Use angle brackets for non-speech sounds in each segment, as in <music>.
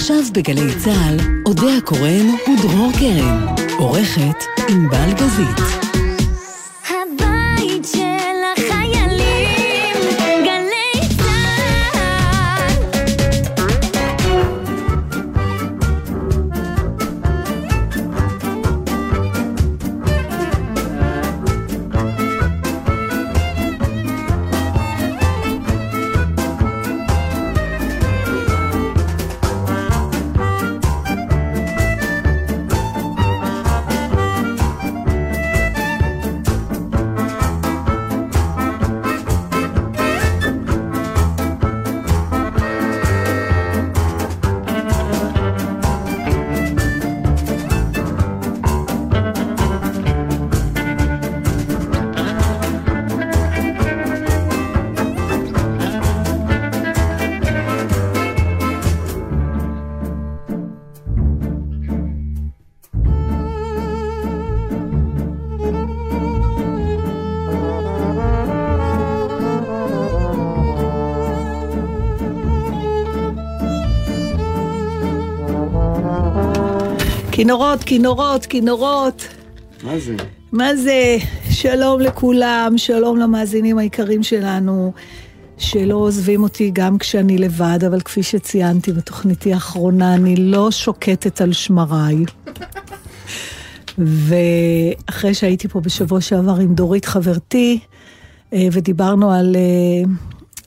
עכשיו בגלי צה"ל, אודה הקורן ודרור קרן. עורכת ענבל גזית. כינורות, כינורות, כינורות. מה זה? מה זה? שלום לכולם, שלום למאזינים היקרים שלנו, שלא עוזבים אותי גם כשאני לבד, אבל כפי שציינתי בתוכניתי האחרונה, אני לא שוקטת על שמריי. <laughs> ואחרי שהייתי פה בשבוע שעבר עם דורית חברתי, אה, ודיברנו על, אה,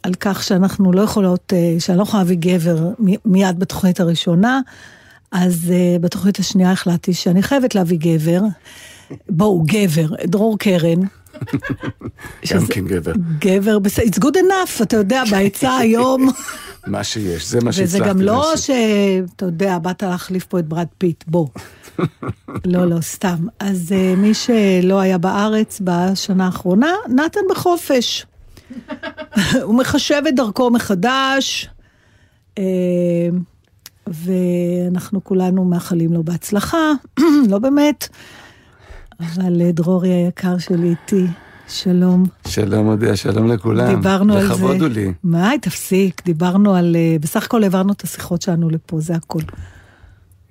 על כך שאנחנו לא יכולות, אה, שאני לא יכולה להביא גבר מיד בתוכנית הראשונה, אז אה, בתוכנית השנייה החלטתי שאני חייבת להביא גבר. בואו, גבר, דרור קרן. <laughs> גם כן גבר. גבר, it's good enough, אתה יודע, <laughs> בהיצע היום. מה שיש, זה מה וזה שהצלחתי גם לא. שאתה יודע, באת להחליף פה את ברד פיט, בוא. <laughs> לא, לא, סתם. אז אה, מי שלא היה בארץ בשנה האחרונה, נתן בחופש. הוא מחשב את דרכו מחדש, אה, ואנחנו כולנו מאחלים לו בהצלחה, <clears throat> לא באמת, אבל אה, דרורי היקר שלי איתי, שלום. שלום אודיה, שלום לכולם. דיברנו על זה. לכבוד הוא לי. מה, תפסיק, דיברנו על... אה, בסך הכל העברנו את השיחות שלנו לפה, זה הכל.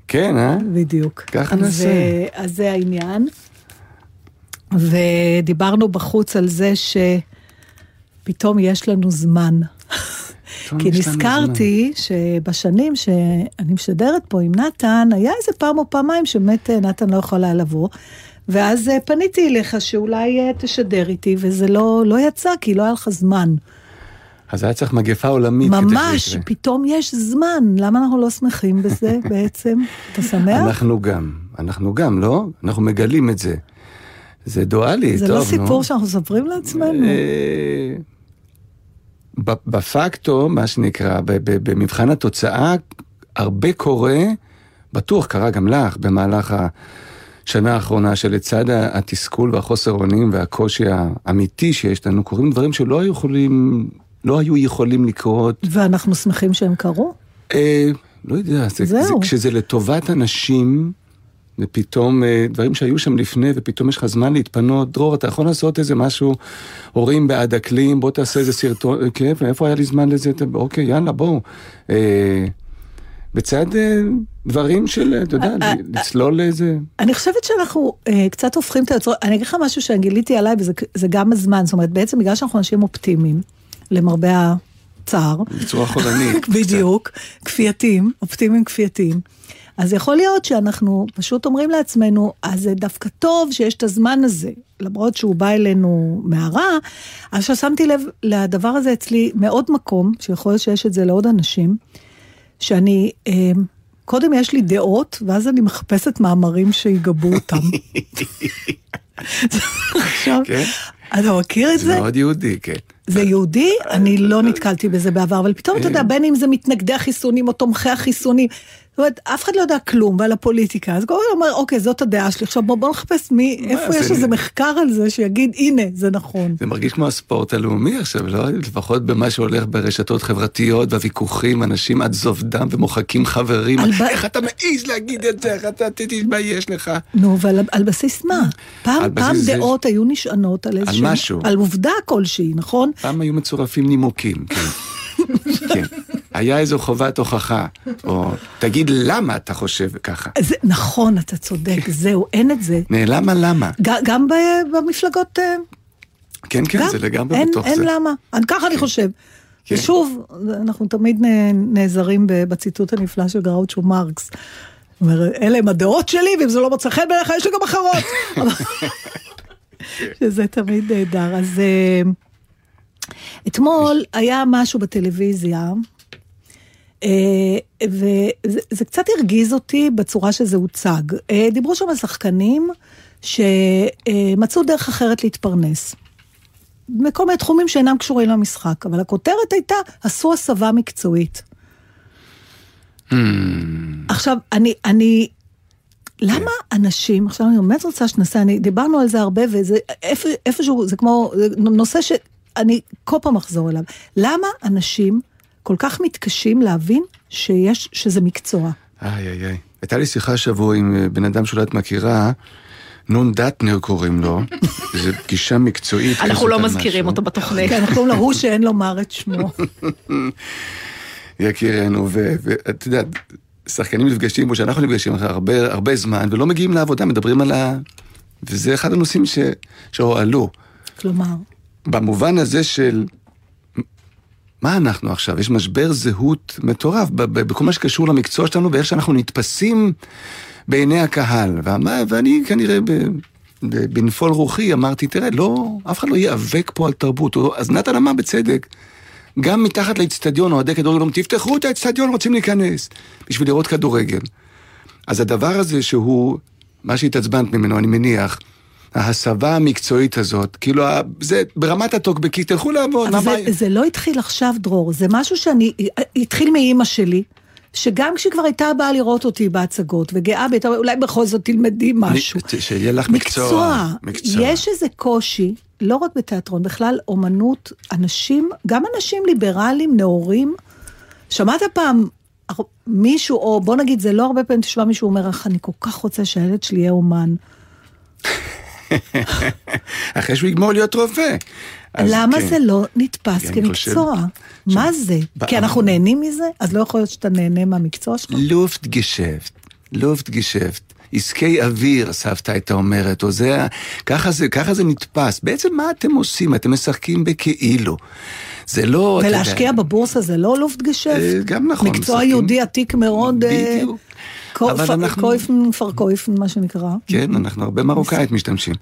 כן, אה? בדיוק. ככה נעשה. אה, אז זה העניין. ודיברנו בחוץ על זה שפתאום יש לנו זמן. <laughs> כי נזכרתי שבשנים שאני משדרת פה עם נתן, היה איזה פעם או פעמיים שבאמת אה, נתן לא יכול היה לבוא. ואז אה, פניתי אליך שאולי אה, תשדר איתי, וזה לא, לא יצא, כי לא היה לך זמן. אז היה צריך מגפה עולמית ממש. פתאום יש זמן, למה אנחנו לא שמחים בזה <laughs> בעצם? אתה שמח? אנחנו גם, אנחנו גם, לא? אנחנו מגלים את זה. זה דואלי, זה טוב, לא נו. סיפור שאנחנו מספרים לעצמנו. בפקטו, מה שנקרא, במבחן התוצאה, הרבה קורה, בטוח קרה גם לך, במהלך השנה האחרונה, שלצד התסכול והחוסר אונים והקושי האמיתי שיש לנו, קורים דברים שלא היו יכולים, לא היו יכולים לקרות. ואנחנו שמחים שהם קרו? אה, לא יודע, זה, זהו. זה, כשזה לטובת אנשים, ופתאום אה, דברים שהיו שם לפני, ופתאום יש לך זמן להתפנות, דרור, אתה יכול לעשות איזה משהו, הורים בעד אקלים, בוא תעשה איזה סרטון, כן, ואיפה היה לי זמן לזה, אוקיי, יאללה, בואו. אה, בצד אה, דברים של, אתה יודע, אה, לצלול לאיזה... אני חושבת שאנחנו אה, קצת הופכים את היוצרות, אני אגיד לך משהו שגיליתי עליי, וזה זה גם הזמן, זאת אומרת, בעצם בגלל שאנחנו אנשים אופטימיים, למרבה הצער, בצורה חולנית. <laughs> בדיוק, כפייתיים, אופטימיים כפייתיים. אז יכול להיות שאנחנו פשוט אומרים לעצמנו, אז זה דווקא טוב שיש את הזמן הזה, למרות שהוא בא אלינו מהרע, עכשיו שמתי לב לדבר הזה אצלי מאוד מקום, שיכול להיות שיש את זה לעוד אנשים, שאני, אה, קודם יש לי דעות, ואז אני מחפשת מאמרים שיגבו אותם. <laughs> עכשיו, כן. אתה מכיר את זה זה? מאוד יהודי, כן. זה יהודי? אני לא נתקלתי בזה בעבר, אבל פתאום אתה יודע, בין אם זה מתנגדי החיסונים או תומכי החיסונים, זאת אומרת, אף אחד לא יודע כלום ועל הפוליטיקה, אז כל הזמן אומר, אוקיי, זאת הדעה שלי, עכשיו בוא, בוא נחפש מי, איפה זה יש איזה מחקר על זה שיגיד, הנה, זה נכון. זה מרגיש כמו הספורט הלאומי עכשיו, לא? לפחות במה שהולך ברשתות חברתיות והוויכוחים, אנשים עד זוב דם ומוחקים חברים. על איך אתה מעז להגיד את זה? איך אתה תתבייש לך? נו, ועל על בסיס מה? פעם, על בסיס פעם זה- דעות היו נשענות על איזשהו... משהו. על עובדה כלשהי, נכון? פעם היו מצורפים נימוקים, כן. <laughs> כן. היה איזו חובת הוכחה, או תגיד למה אתה חושב ככה. זה, נכון, אתה צודק, זהו, אין את זה. נעלם הלמה. גם במפלגות, אה, כן, כן, גם, זה לגמרי אין, בתוך אין זה. למה. אני- ככה אני חושב. כן. ושוב, אנחנו תמיד נעזרים בציטוט הנפלא של גראוצ'ו מרקס. אומר, אלה הם הדעות שלי, ואם זה לא מוצא חן בעיניך, יש לי גם אחרות. <laughs> שזה תמיד נהדר. אז אה, אתמול היה משהו בטלוויזיה, וזה זה קצת הרגיז אותי בצורה שזה הוצג. אה, דיברו שם על שחקנים שמצאו דרך אחרת להתפרנס. בכל מיני תחומים שאינם קשורים למשחק, אבל הכותרת הייתה, עשו הסבה מקצועית. עכשיו, אני, אני, למה אנשים, עכשיו אני באמת רוצה שנעשה, אני, דיברנו על זה הרבה, וזה איפה, איפשהו, זה כמו, זה נושא שאני כל פעם אחזור אליו. למה אנשים כל כך מתקשים להבין שיש, שזה מקצוע? איי איי איי. הייתה לי שיחה השבוע עם אה, בן אדם שאולי את מכירה, נון דטנר קוראים לו, <laughs> זו פגישה מקצועית. אנחנו לא מזכירים. אותו בתוכנית. כן, אנחנו קוראים לו הוא שאין לומר את שמו. <laughs> יקירנו, ו- ואת יודעת, שחקנים נפגשים, או שאנחנו נפגשים אחרי הרבה, הרבה זמן, ולא מגיעים לעבודה, מדברים על ה... וזה אחד הנושאים ש... שהועלו. כלומר, במובן הזה של... מה אנחנו עכשיו? יש משבר זהות מטורף בכל מה שקשור למקצוע שלנו ואיך שאנחנו נתפסים בעיני הקהל. ואמר, ואני כנראה בנפול רוחי אמרתי, תראה, לא, אף אחד לא ייאבק פה על תרבות. אז נתן אמר בצדק, גם מתחת לאצטדיון אוהדי כדורגל תפתחו את האצטדיון, רוצים להיכנס, בשביל לראות כדורגל. אז הדבר הזה שהוא, מה שהתעצבנת ממנו, אני מניח, ההסבה המקצועית הזאת, כאילו, זה ברמת הטוקבקי, תלכו לעבוד, אבל זה? זה לא התחיל עכשיו, דרור, זה משהו שאני, התחיל מאימא שלי, שגם כשכבר הייתה באה לראות אותי בהצגות, וגאה בי, אולי בכל זאת תלמדי משהו. שיהיה לך מקצוע. מקצוע. יש איזה קושי, לא רק בתיאטרון, בכלל אומנות, אנשים, גם אנשים ליברליים, נאורים, שמעת פעם מישהו, או בוא נגיד, זה לא הרבה פעמים תשמע מישהו אומר, איך אני כל כך רוצה שהילד שלי יהיה אומן. <laughs> אחרי שהוא יגמור להיות רופא. למה כן. זה לא נתפס כמקצוע? חושב- מה זה? בעם- כי אנחנו נהנים מזה? אז לא יכול להיות שאתה נהנה מהמקצוע שלך? לופט גשפט, לופט גשפט. עסקי אוויר, סבתא הייתה אומרת, או זה, ככה זה, ככה זה נתפס. בעצם מה אתם עושים? אתם משחקים בכאילו. זה לא, יודע- ולהשקיע בבורסה זה לא לופט גשפט? אה, גם נכון, מקצוע משחקים- יהודי עתיק מאוד. אה, בדיוק. אבל פ- אנחנו- קויפן מה שנקרא. כן, אנחנו הרבה מרוקאית משתמשים.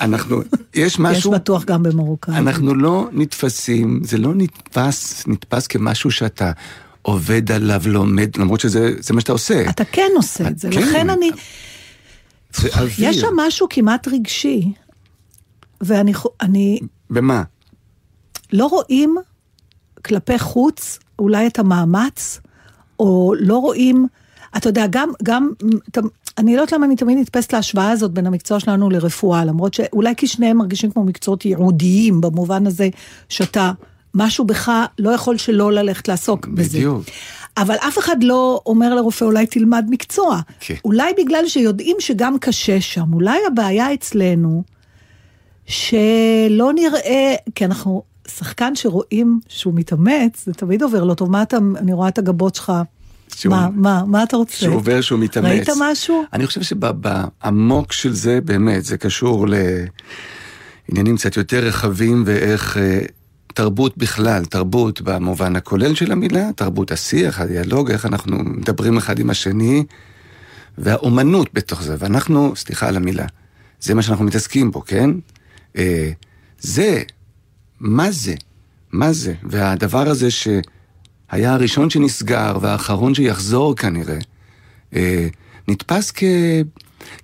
אנחנו, יש <laughs> משהו... יש בטוח גם במרוקאית. אנחנו לא נתפסים, זה לא נתפס, נתפס כמשהו שאתה עובד עליו, לומד, למרות שזה זה מה שאתה עושה. אתה כן עושה את זה, כן. לכן אני... יש שם משהו כמעט רגשי, ואני אני במה? לא רואים כלפי חוץ אולי את המאמץ, או לא רואים, אתה יודע, גם, גם, אני לא יודעת למה אני תמיד נתפסת להשוואה הזאת בין המקצוע שלנו לרפואה, למרות שאולי כי שניהם מרגישים כמו מקצועות ייעודיים, במובן הזה שאתה, משהו בך לא יכול שלא ללכת לעסוק בזה. בדיוק. אבל אף אחד לא אומר לרופא, אולי תלמד מקצוע. כן. אולי בגלל שיודעים שגם קשה שם. אולי הבעיה אצלנו, שלא נראה, כי אנחנו, שחקן שרואים שהוא מתאמץ, זה תמיד עובר לא טוב. מה אתה, אני רואה את הגבות שלך. שהוא- מה, מה, מה אתה רוצה? שהוא עובר שהוא מתאמץ. ראית משהו? אני חושב שבעמוק של זה, באמת, זה קשור לעניינים קצת יותר רחבים ואיך אה, תרבות בכלל, תרבות במובן הכולל של המילה, תרבות השיח, הדיאלוג, איך אנחנו מדברים אחד עם השני, והאומנות בתוך זה. ואנחנו, סליחה על המילה, זה מה שאנחנו מתעסקים בו, כן? אה, זה, מה זה? מה זה? והדבר הזה שהיה הראשון שנסגר והאחרון שיחזור כנראה, אה, נתפס כ...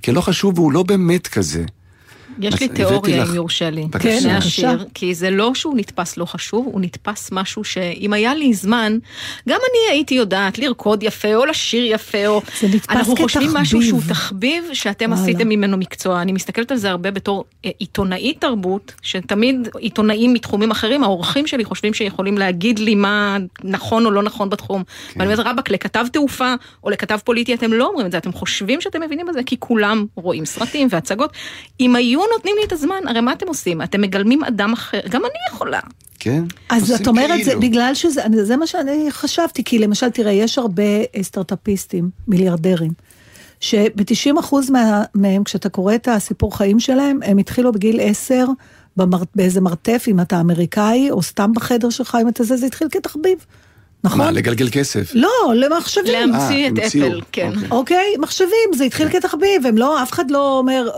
כלא חשוב והוא לא באמת כזה. יש לי תיאוריה, אם יורשה לי. בבקשה. כן, לפני בבקשה. השיר, כי זה לא שהוא נתפס לא חשוב, הוא נתפס משהו שאם היה לי זמן, גם אני הייתי יודעת לרקוד יפה, או לשיר יפה, או... זה נתפס אנחנו חושבים כתחביב. משהו שהוא תחביב, שאתם. עשיתם ממנו מקצוע. אני מסתכלת על זה הרבה בתור אה, עיתונאית תרבות, שתמיד עיתונאים מתחומים אחרים, האורחים שלי חושבים שיכולים להגיד לי מה נכון או לא נכון בתחום. כן. ואני אומרת, רבאק, לכתב תעופה או לכתב פוליטי, אתם לא אומרים את זה, אתם חושבים שאתם מבינים את זה, כי כולם רואים סרטים והצגות. אם היו היו נותנים לי את הזמן, הרי מה אתם עושים? אתם מגלמים אדם אחר, גם אני יכולה. כן? אז את אומרת, זה כאילו. בגלל שזה, אני- זה מה שאני חשבתי, כי למשל, תראה, יש הרבה אה, סטארט-אפיסטים, מיליארדרים, שב-90% מה, מהם, כשאתה קורא את הסיפור חיים שלהם, הם התחילו בגיל 10 במר, באיזה מרתף, אם אתה אמריקאי, או סתם בחדר שלך, אם אתה זה, זה התחיל כתחביב. נכון? מה, לגלגל כסף? לא, למחשבים. להמציא את המציאו, אפל, כן. אוקיי. אוקיי? מחשבים, זה התחיל כתחביב, הם לא, אף אחד לא אומר...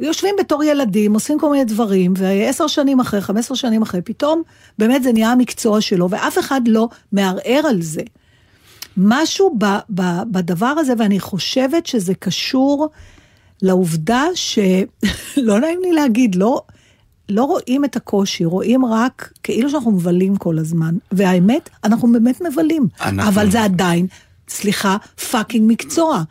יושבים בתור ילדים, עושים כל מיני דברים, ועשר שנים אחרי, חמש עשרה שנים אחרי, פתאום באמת זה נהיה המקצוע שלו, ואף אחד לא מערער על זה. משהו ב, ב, בדבר הזה, ואני חושבת שזה קשור לעובדה שלא <laughs> נעים לי להגיד, לא, לא רואים את הקושי, רואים רק כאילו שאנחנו מבלים כל הזמן. והאמת, אנחנו באמת מבלים. אנחנו- אבל זה עדיין, סליחה, פאקינג מקצוע.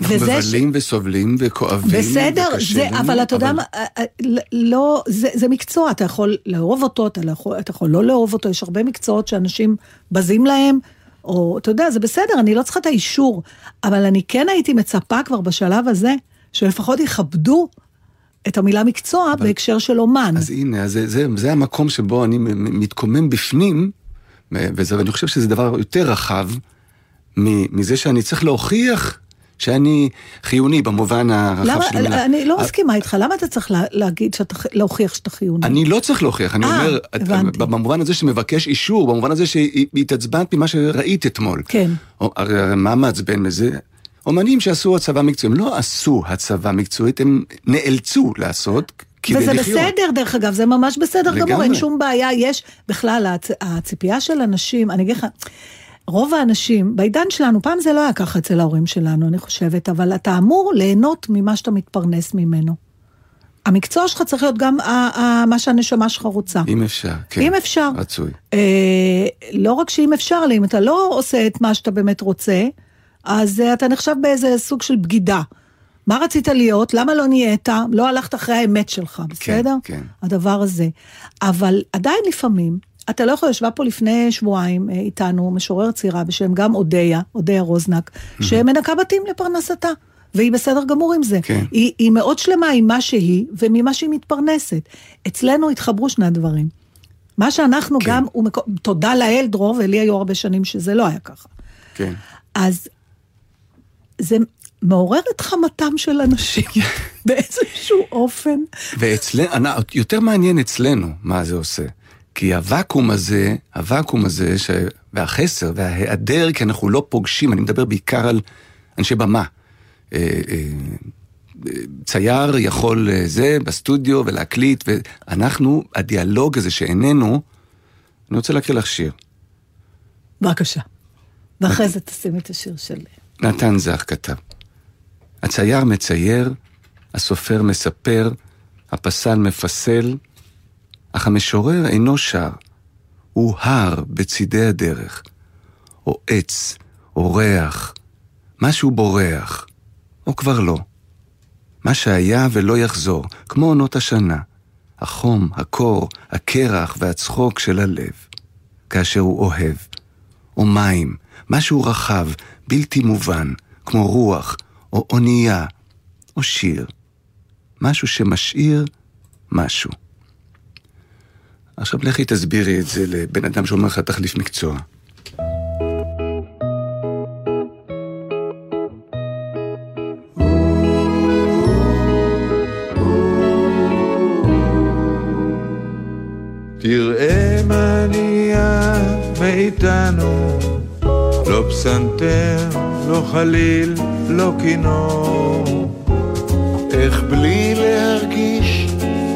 אנחנו וזה ש- מבלים וסובלים וכואבים. בסדר, וקשה זה, לנו, אבל אתה יודע מה, אה, אה, לא, זה, זה מקצוע, אתה יכול לאהוב אותו, אתה, לא יכול, אתה יכול לא לאהוב אותו, יש הרבה מקצועות שאנשים בזים להם, או אתה יודע, זה בסדר, אני לא צריכה את האישור, אבל אני כן הייתי מצפה כבר בשלב הזה, שלפחות יכבדו את המילה מקצוע בהקשר של אומן. אז הנה, אז זה, זה, זה המקום שבו אני מתקומם בפנים, וזה, ואני חושב שזה דבר יותר רחב מזה שאני צריך להוכיח שאני חיוני במובן הרחב למה, של המילה. אני לא מסכימה איתך, למה אתה צריך לה, להגיד שאתה, להוכיח שאתה חיוני? אני לא צריך להוכיח, אני אה, אומר, הבנתי. במובן הזה שמבקש אישור, במובן הזה שהתעצבנת ממה שראית אתמול. כן. או- מה מעצבן בזה? אומנים שעשו הצבה מקצועית, הם לא עשו הצבה מקצועית, הם נאלצו לעשות כדי וזה לחיות. בסדר, דרך אגב, זה ממש בסדר גמור, לגמרי. אין שום בעיה. יש, בכלל, הצ... הציפייה של אנשים, אני אגיד לך, רוב האנשים, בעידן שלנו, פעם זה לא היה ככה אצל ההורים שלנו, אני חושבת, אבל אתה אמור ליהנות ממה שאתה מתפרנס ממנו. המקצוע שלך צריך להיות גם ה- ה- מה שהנשמה שלך רוצה. אם אפשר, כן. אם אפשר. רצוי. אה, לא רק שאם אפשר אם אתה לא עושה את מה שאתה באמת רוצה, אז אה, אתה נחשב באיזה סוג של בגידה. מה רצית להיות? למה לא נהיית? לא הלכת אחרי האמת שלך, בסדר? כן. הדבר הזה. אבל עדיין לפעמים, אתה לא יכול, ישבה פה לפני שבועיים אה, איתנו משורר צעירה בשם גם אודיה, אודיה רוזנק, שמנקה בתים לפרנסתה. והיא בסדר גמור עם זה. כן. היא, היא מאוד שלמה עם מה שהיא וממה שהיא מתפרנסת. אצלנו התחברו שני הדברים. מה שאנחנו כן. גם, הוא מקו... תודה לאל, דרור, ולי היו הרבה שנים שזה לא היה ככה. כן. אז זה מעורר את חמתם של אנשים <laughs> באיזשהו אופן. ואצלנו, יותר מעניין אצלנו מה זה עושה. כי הוואקום הזה, הוואקום הזה, ש... והחסר וההיעדר, כי אנחנו לא פוגשים, אני מדבר בעיקר על אנשי במה. אה, אה, צייר יכול אה, זה בסטודיו ולהקליט, ואנחנו, הדיאלוג הזה שאיננו, אני רוצה להקריא לך שיר. בבקשה. ואחרי זה תשים את השיר של... נתן זך כתב. הצייר מצייר, הסופר מספר, הפסל מפסל, אך המשורר אינו שר, הוא הר בצידי הדרך, או עץ, או ריח, משהו בורח, או כבר לא. מה שהיה ולא יחזור, כמו עונות השנה, החום, הקור, הקרח והצחוק של הלב, כאשר הוא אוהב, או מים, משהו רחב, בלתי מובן, כמו רוח, או אונייה, או שיר. משהו שמשאיר משהו. עכשיו לכי תסבירי את זה לבן אדם שאומר לך תחליף מקצוע. תראה מה נהיה מאיתנו, לא פסנתר, לא חליל, לא כינור. איך בלי להרגיש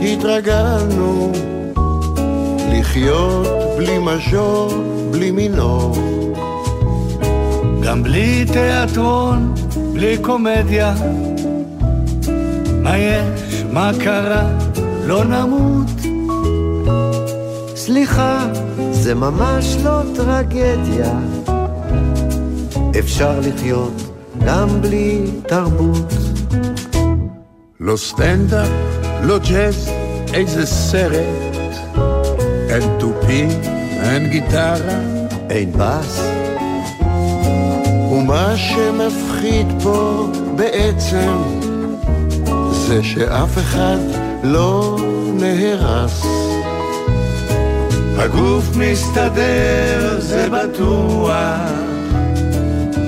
התרגלנו לחיות בלי מז'ור, בלי מינור. גם בלי תיאטרון, בלי קומדיה. מה יש, מה קרה, לא נמות. סליחה, זה ממש לא טרגדיה. אפשר לחיות גם בלי תרבות. לא סטנדאפ, לא ג'אז, איזה סרט. תופים, אין גיטרה, אין בס, ומה שמפחיד פה בעצם זה שאף אחד לא נהרס. הגוף מסתדר, זה בטוח,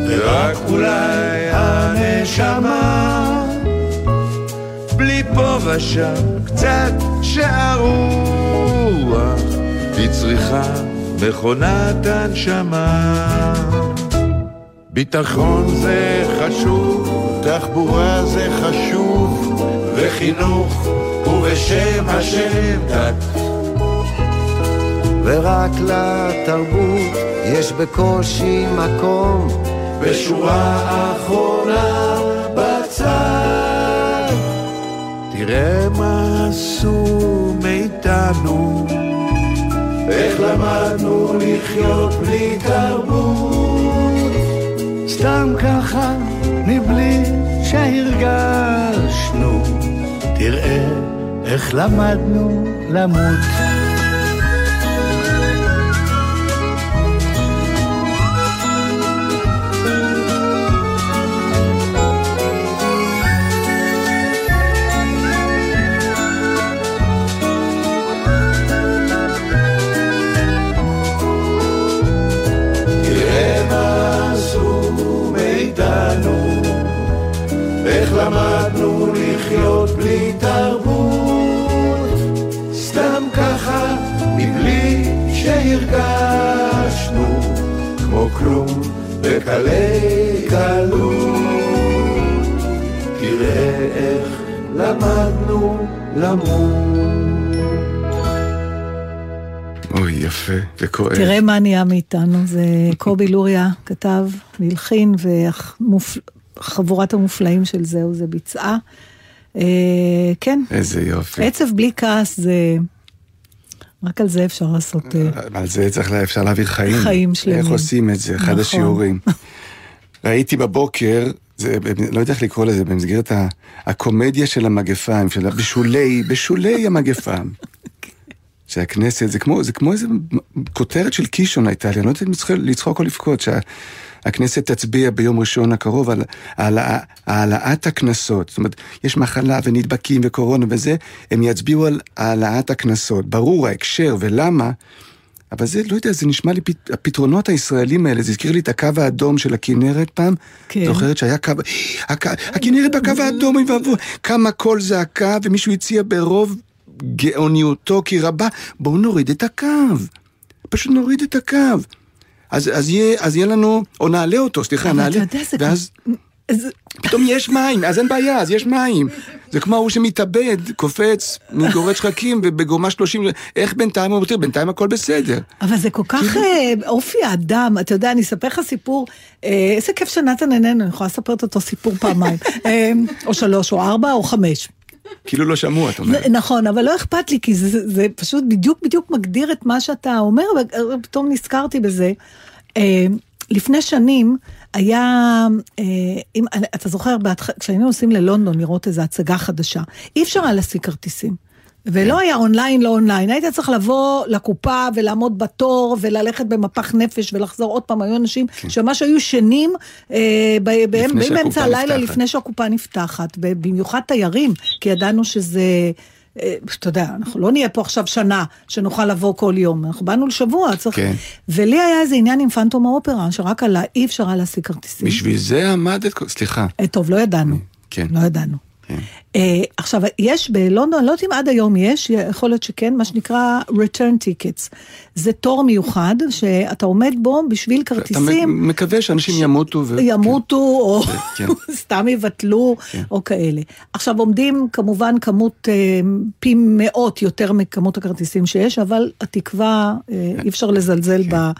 ורק אולי הנשמה, בלי פה ושם קצת שערוח, היא צריכה מכונת הנשמה. ביטחון זה חשוב, תחבורה זה חשוב, וחינוך ובשם השם דת. ורק לתרבות יש בקושי מקום בשורה האחרונה בצד. תראה מה עשו מאיתנו, איך למדנו לחיות בלי תרבות. סתם ככה, מבלי שהרגשנו, תראה איך למדנו למות. בקלי קלות. תראה איך למדנו למות. אוי, יפה וכואב. תראה מה נהיה מאיתנו, זה קובי לוריה כתב והלחין, וחבורת המופלאים של זהו זה ביצעה. אה, כן, איזה יופי. עצב בלי כעס זה... רק על זה אפשר לעשות... אה, על זה צריך, אפשר להעביר חיים. חיים שלמים. איך עושים את זה? אחד נכון. השיעורים. ראיתי בבוקר, זה, לא יודע איך לקרוא לזה, במסגרת ה- הקומדיה של המגפה, של, בשולי, בשולי <laughs> המגפה. שהכנסת, זה כמו, זה כמו איזה כותרת של קישון הייתה לי, אני לא יודע אם לצחוק- או לבכות, שהכנסת תצביע ביום ראשון הקרוב על העלאת הקנסות. זאת אומרת, יש מחלה ונדבקים וקורונה וזה, הם יצביעו על העלאת הקנסות. ברור ההקשר ולמה, אבל זה, לא יודע, זה נשמע לי, פת- הפתרונות הישראלים האלה, זה הזכיר לי את הקו האדום של הכנרת פעם. כן. זוכרת שהיה קו, הקו, הכנרת בקו האדום, קמה קול זעקה ומישהו הציע ברוב גאוניותו כי רבה, בואו נוריד את הקו. פשוט נוריד את הקו. אז, אז, יהיה, אז יהיה לנו, או נעלה אותו, סליחה, נעלה, ואז זה- פתאום יש מים, אז אין בעיה, אז יש מים. זה כמו ההוא שמתאבד, קופץ מגורד שחקים ובגומה 30, איך בינתיים הוא מתיר? בינתיים הכל בסדר. אבל זה כל כך אה, אופי האדם, אתה יודע, אני אספר לך סיפור, אה, איזה כיף שנתן איננו, אני יכולה לספר את אותו סיפור פעמיים, <laughs> אה, או שלוש, או ארבע, או חמש. כאילו לא שמעו, את אומרת. נכון, אבל לא אכפת לי, כי זה, זה, פשוט בדיוק בדיוק מגדיר את מה שאתה אומר, ופתאום נזכרתי בזה. אה, לפני שנים היה, אה, אם, אתה זוכר. כשהיינו נוסעים ללונדון לראות איזו הצגה חדשה, אי אפשר היה להשיג כרטיסים. ולא היה אונליין, לא אונליין, היית צריך לבוא לקופה ולעמוד בתור וללכת במפח נפש ולחזור עוד פעם, היו אנשים שממש היו שנים, אה, באמצע הלילה. לפני שהקופה נפתחת, ובמיוחד תיירים, כי ידענו שזה, אה, אתה יודע, אנחנו לא נהיה פה עכשיו שנה שנוכל לבוא כל יום, אנחנו באנו לשבוע, צריך... כן. ולי היה איזה עניין עם פנטום האופרה, שרק עלה, אי אפשר היה להשיג כרטיסים. בשביל זה עמדת, סליחה. אה, טוב, לא ידענו. כן. לא ידענו. כן. אה, עכשיו, יש בלונדון, אני לא יודעת אם עד היום יש, יכול להיות שכן, מה שנקרא return tickets. זה תור מיוחד שאתה עומד בו בשביל אתה כרטיסים. מ- מקווה שאנשים ימותו. ו- ימותו, או כן. <laughs> סתם יבטלו, או כאלה. עכשיו עומדים כמובן כמות אה, פי מאות יותר מכמות הכרטיסים שיש, אבל התקווה, אה, אי אפשר לזלזל ב-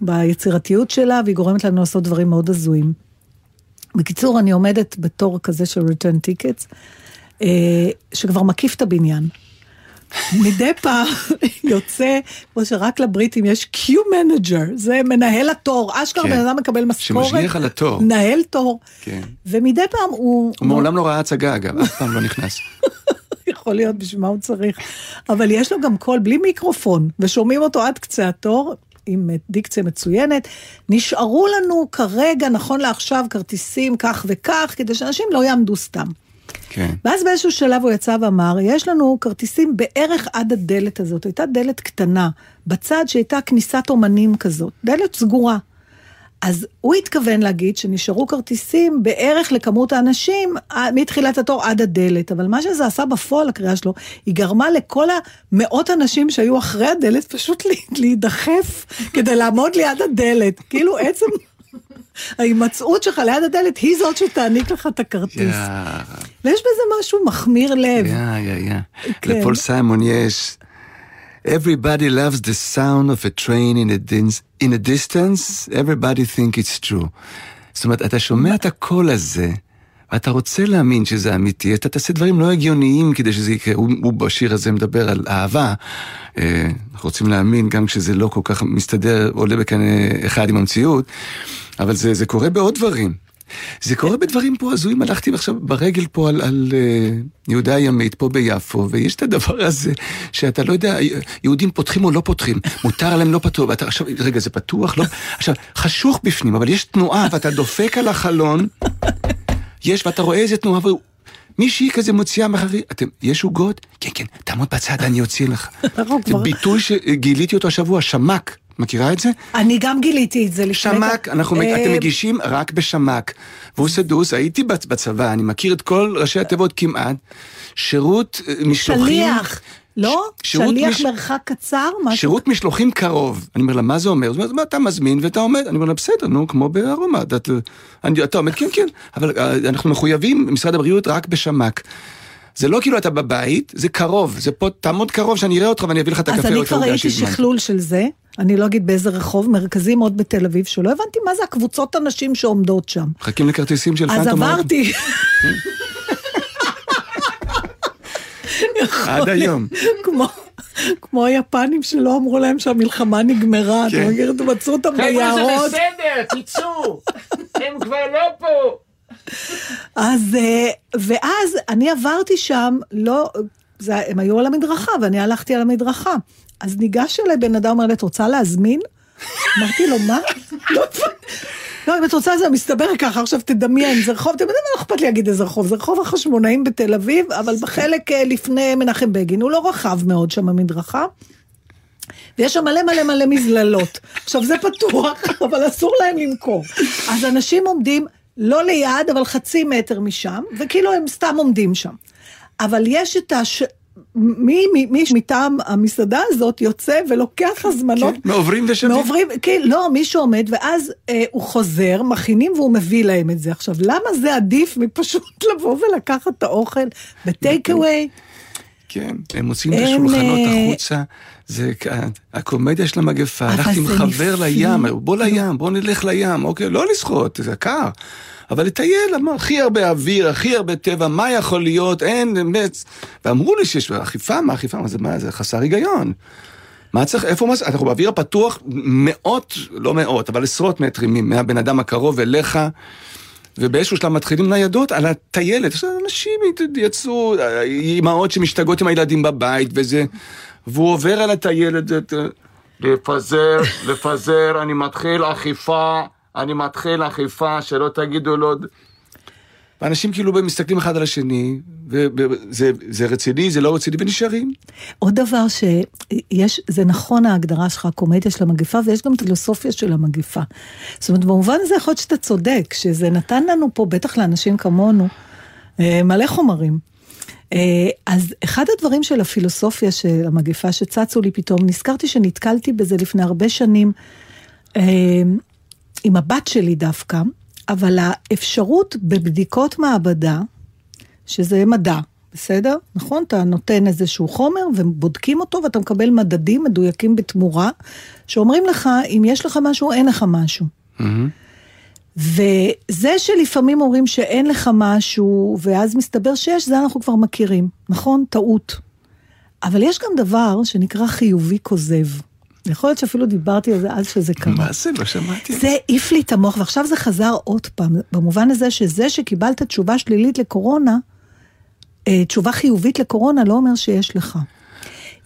ביצירתיות שלה, והיא גורמת לנו לעשות דברים מאוד הזויים. בקיצור, אני עומדת בתור כזה של return tickets, אה, שכבר מקיף את הבניין. מדי פעם <laughs> יוצא, כמו שרק לבריטים יש Q manager, זה מנהל התור, אשכרה כן. בן אדם מקבל משכורת. שמשגיח על התור. מנהל תור. כן. ומדי פעם הוא... הוא מעולם לא ראה הצגה אגב, אף פעם לא נכנס. <laughs> יכול להיות בשביל מה הוא צריך. אבל יש לו גם קול בלי מיקרופון, ושומעים אותו עד קצה התור. עם דיקציה מצוינת, נשארו לנו כרגע, נכון לעכשיו, כרטיסים כך וכך, כדי שאנשים לא יעמדו סתם. כן. ואז באיזשהו שלב הוא יצא ואמר, יש לנו כרטיסים בערך עד הדלת הזאת. הייתה דלת קטנה, בצד שהייתה כניסת אומנים כזאת, דלת סגורה. אז הוא התכוון להגיד שנשארו כרטיסים בערך לכמות האנשים אה, מתחילת התור עד הדלת, אבל מה שזה עשה בפועל, הקריאה שלו, היא גרמה לכל המאות אנשים שהיו אחרי הדלת פשוט לה- להידחף כדי לעמוד ליד הדלת. כאילו עצם ההימצאות שלך ליד הדלת היא זאת שתעניק לך את הכרטיס. יאה, ויש בזה משהו מחמיר לב. יאה, יאה, יאה. כן. לפול סיימון יש... Everybody loves the sound of a train in a, dins- in a distance, everybody think it's true. זאת אומרת, אתה שומע את הקול הזה, ואתה רוצה להאמין שזה אמיתי, אתה תעשה דברים לא הגיוניים כדי שזה יקרה. הוא, הוא בשיר הזה מדבר על אהבה. אה, אנחנו רוצים להאמין גם כשזה לא כל כך מסתדר, עולה בקנה אחד עם המציאות, אבל זה, זה קורה בעוד דברים. זה קורה בדברים פה הזויים, הלכתי עכשיו ברגל פה על, על uh, יהודה הימית, פה ביפו, ויש את הדבר הזה שאתה לא יודע, יהודים פותחים או לא פותחים, מותר להם לא פתוח, ואתה עכשיו, רגע, זה פתוח? לא? עכשיו, חשוך בפנים, אבל יש תנועה, ואתה דופק על החלון, יש, ואתה רואה איזה תנועה, והוא... מישהי כזה מוציאה מחרי, אתם, יש עוגות? כן, כן, תעמוד בצד, אני אוציא לך. זה ביטוי שגיליתי אותו השבוע, שמק. מכירה את זה? אני גם גיליתי את זה לפני... שמק, אנחנו, אה, אתם מגישים רק בשמק. והוא סדוס, הייתי בצ- בצבא, אני מכיר את כל ראשי התיבות כמעט. שירות אה, משלוחים... שליח, לא? שליח מש- מרחק קצר? משהו שירות משלוחים קרוב. אני אומר לה, מה זה אומר? זאת אומרת, אתה מזמין ואתה עומד. אני אומר לה, בסדר, נו, כמו בארומה. אתה, אני- אתה עומד, כן, כן, אבל אה, אנחנו מחויבים, משרד הבריאות, רק בשמק. זה לא כאילו אתה בבית, זה קרוב, זה פה, תעמוד קרוב שאני אראה אותך ואני אביא לך את אז הקפה אני או את כבר ראיתי. שכלול של זה, אני לא אגיד באיזה רחוב, מרכזי מאוד בתל אביב, שלא הבנתי מה זה הקבוצות הנשים שעומדות שם. מחכים לכרטיסים של אז פנטום. עברתי, <laughs> עד היום. כמו... כמו היפנים שלא אמרו להם שהמלחמה נגמרה, אתה כן. מכיר? מצאו אותם ביערות. בסדר, תצאו, <laughs> הם כבר לא פה. אז, אה, ואז אני עברתי שם, לא, זה, הם היו על המדרכה, ואני הלכתי על המדרכה. אז ניגש אליי בן אדם, אומר לי, את רוצה להזמין? אמרתי לו, מה? לא, לא, אם את רוצה זה מסתבר ככה, עכשיו תדמיין, זה רחוב, אתם יודעים מה לא אכפת לי להגיד איזה רחוב, זה רחוב החשמונאים בתל אביב, אבל בחלק אה, לפני מנחם בגין, הוא לא רחב מאוד שם המדרכה. ויש שם מלא מלא מלא מזללות. עכשיו זה פתוח, <laughs> אבל אסור להם למכור. אז אנשים עומדים לא ליד, אבל חצי מטר משם, וכאילו הם סתם עומדים שם. אבל יש את הש... מי, מי, מי מטעם המסעדה הזאת יוצא ולוקח הזמנות. כן, מעוברים ושבים. מעוברים, כן, לא, מישהו עומד, ואז אה, הוא חוזר, מכינים והוא מביא להם את זה. עכשיו, למה זה עדיף מפשוט <laughs> לבוא ולקחת את האוכל בטייק אווי? כן, הם מוצאים את השולחנות אה, החוצה, זה הקומדיה של המגפה, הלכתי עם חבר. לים, בוא לים, בוא נלך לים, אוקיי, לא לשחות, זה קר, אבל לטייל, אמר, הכי הרבה אוויר, הכי הרבה טבע, מה יכול להיות, אין, באמת, ואמרו לי שיש אכיפה, מה אכיפה, מה זה, מה זה חסר היגיון. מה צריך, איפה מה אנחנו באוויר הפתוח מאות, לא מאות, אבל עשרות מטרים מהבן אדם הקרוב אליך. ובאיזשהו שלב מתחילים ניידות על הטיילת. עכשיו אנשים יצאו, אימהות שמשתגעות עם הילדים בבית וזה, והוא עובר על הטיילת, לפזר, לפזר, אני מתחיל אכיפה, אני מתחיל אכיפה, שלא תגידו לא... ואנשים כאילו מסתכלים אחד על השני, וזה זה רציני, זה לא רציני, ונשארים. עוד דבר שיש, זה נכון ההגדרה שלך, הקומדיה של המגיפה, ויש גם פילוסופיה של המגיפה. זאת אומרת, במובן הזה יכול להיות שאתה צודק, שזה נתן לנו פה, בטח לאנשים כמונו, אה, מלא חומרים. אה, אז אחד הדברים של הפילוסופיה של המגיפה שצצו לי פתאום, נזכרתי שנתקלתי בזה לפני הרבה שנים, אה, עם הבת שלי דווקא, אבל האפשרות בבדיקות מעבדה, שזה מדע, בסדר? נכון? אתה נותן איזשהו חומר ובודקים אותו ואתה מקבל מדדים מדויקים בתמורה, שאומרים לך אם יש לך משהו, אין לך משהו. וזה שלפעמים אומרים שאין לך משהו, ואז מסתבר שיש, זה אנחנו כבר מכירים, נכון? טעות. אבל יש גם דבר שנקרא חיובי כוזב. יכול להיות שאפילו דיברתי על זה אז שזה קרה. מה זה? לא שמעתי. זה העיף לי את המוח, ועכשיו זה חזר עוד פעם, במובן הזה שזה שקיבלת תשובה שלילית לקורונה, אה, תשובה חיובית לקורונה לא אומר שיש לך.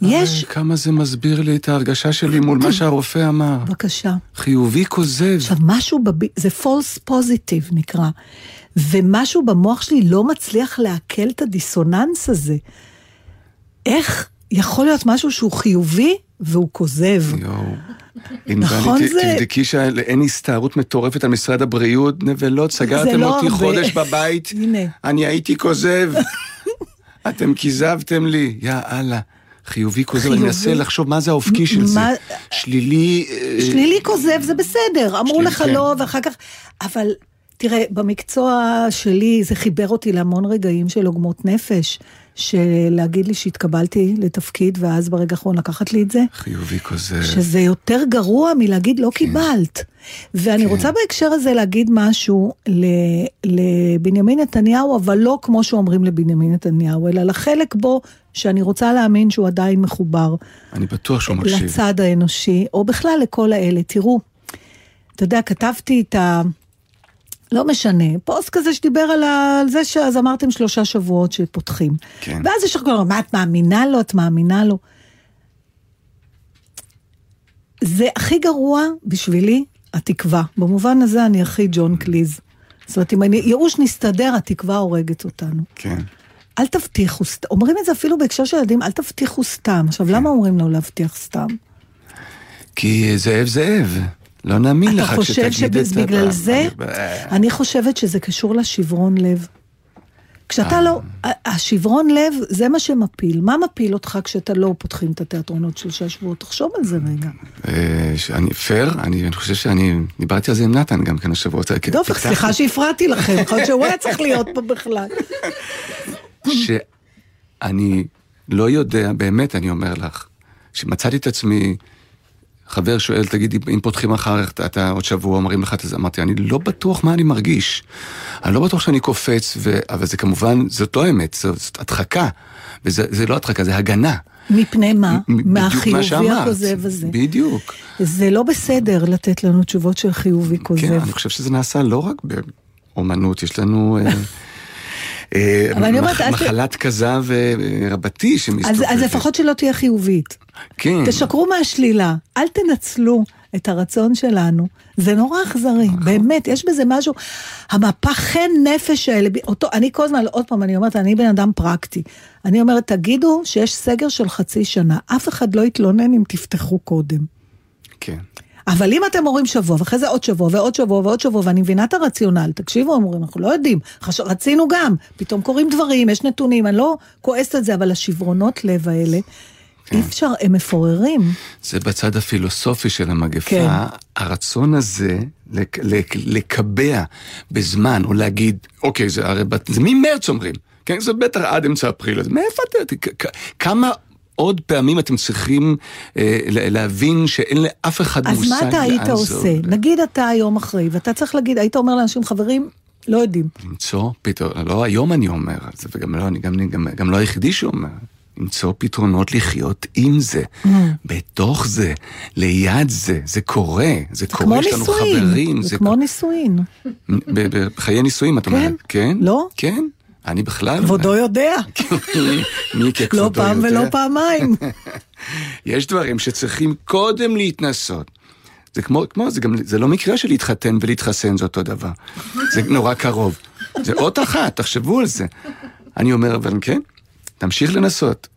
יש, כמה זה מסביר לי את ההרגשה שלי מול מה שהרופא אמר. בבקשה. חיובי כוזב. עכשיו, משהו, בב... זה false positive נקרא, ומשהו במוח שלי לא מצליח לעכל את הדיסוננס הזה. איך יכול להיות משהו שהוא חיובי והוא כוזב? יואו. נכון ת- זה- תבדקי שאין הסתערות מטורפת על משרד הבריאות, נבלות, סגרתם לא אותי הרבה. חודש בבית, הנה. אני הייתי כוזב, <laughs> אתם כיזבתם לי, יא אללה. חיובי כוזב, אני חיובי? מנסה לחשוב מה זה האופקי של זה. שלילי... אה, שלילי כוזב זה בסדר, אמרו לך כן. לא, ואחר כך... אבל תראה, במקצוע שלי זה חיבר אותי להמון רגעים של עוגמות נפש, שלהגיד לי שהתקבלתי לתפקיד, ואז ברגע האחרון לקחת לי את זה. חיובי כוזב. שזה יותר גרוע מלהגיד לא קיבלת. ואני רוצה בהקשר הזה להגיד משהו לבנימין נתניהו, אבל לא כמו שאומרים לבנימין נתניהו, אלא לחלק בו שאני רוצה להאמין שהוא עדיין מחובר אני בטוח שהוא מקשיב. לצד האנושי, או בכלל לכל האלה. תראו, אתה יודע, כתבתי את ה... לא משנה, פוסט כזה שדיבר על, ה... על זה שאז אמרתם שלושה שבועות שפותחים. כן. ואז יש לך כל מה את מאמינה לו, את מאמינה לו. זה הכי גרוע בשבילי, התקווה. במובן הזה אני הכי ג'ון קליז. זאת אומרת, אם אני, ייאוש נסתדר, התקווה הורגת אותנו. כן. אל תבטיחו סתם, אומרים את זה אפילו בהקשר של ילדים, אל תבטיחו סתם. עכשיו, למה אומרים לו להבטיח סתם? כי זאב זאב. לא נאמין אתה לך חושב כשתגיד את שבגלל זה, אני- אני חושבת שזה קשור לשברון לב. כשאתה לא, ה- השברון לב, זה מה שמפיל. מה מפיל אותך כשאתה לא פותחים את התיאטרונות שלושה שבועות? תחשוב על זה רגע. אה, שאני פייר, אני אני חושב שאני דיברתי על זה עם נתן גם כן השבוע. כן, דופק, סליחה שהפרעתי לכם, יכול להיות שהוא היה צריך להיות פה בכלל. שאני לא יודע, באמת אני אומר לך, שמצאתי את עצמי, חבר שואל, תגידי, אם פותחים מחר, אתה, אתה עוד שבוע אומרים לך, אז אמרתי, אני לא בטוח מה אני מרגיש. אני לא בטוח שאני קופץ, ו... אבל זה כמובן, זאת לא אמת, זאת, הדחקה. וזה זה לא הדחקה, זה הגנה. מפני מה? מהחיובי. הכוזב הזה. בדיוק. זה לא בסדר לתת לנו תשובות של חיובי כן, כוזב. אני חושב שזה נעשה לא רק באומנות, יש לנו... מחלת כזב אה, רבתי אז, שמסתובבת. אז לפחות שלא תהיה חיובית. כן. תשקרו מהשלילה, אל תנצלו את הרצון שלנו. זה נורא אכזרי, נכון. באמת, יש בזה משהו. המפחי נפש האלה, אותו, אני כל הזמן, עוד פעם, אני אומרת, אני בן אדם פרקטי. אני אומרת, תגידו שיש סגר של חצי שנה, אף אחד לא יתלונן אם תפתחו קודם. כן. אבל אם אתם אומרים שבוע, ואחרי זה עוד שבוע, ועוד שבוע, ועוד שבוע, ואני מבינה את הרציונל, תקשיבו, אומרים, אנחנו לא יודעים, חש... רצינו גם, פתאום קורים דברים, יש נתונים, אני לא כועסת על זה, אבל השברונות לב האלה, כן. אי אפשר, הם מפוררים. זה בצד הפילוסופי של המגפה, כן. הרצון הזה לק, לק, לקבע בזמן, או להגיד, אוקיי, זה הרי, בת- זה ממרץ אומרים, כן? זה בטח עד אמצע אפריל, אז מאיפה אתה, כ- כמה עוד פעמים אתם צריכים אה, להבין שאין לאף אחד אז מושג מה אתה היית לאן זה עושה? הולך? נגיד אתה היום אחרי, ואתה צריך להגיד, היית אומר לאנשים, חברים, לא יודעים. למצוא פתרון, לא היום אני אומר, זה וגם לא, אני גם, גם, גם לא היחידי שאומר, למצוא פתרונות לחיות עם זה, Mm. בתוך זה, ליד זה, זה קורה, זה קורה, יש לנו נישואין, חברים, זה כמו נישואין. בחיי נישואים, את כן. אומרת, כן? לא? כן, אני בכלל... כבודו יודע. <laughs> מי ככבודו לא פעם יודע? ולא פעמיים. <laughs> יש דברים שצריכים קודם להתנסות. זה כמו, כמו זה גם, זה לא מקרה של להתחתן ולהתחסן, זה אותו דבר. זה נורא קרוב. זה אות אחת, תחשבו על זה. אני אומר, אבל כן, תמשיך לנסות.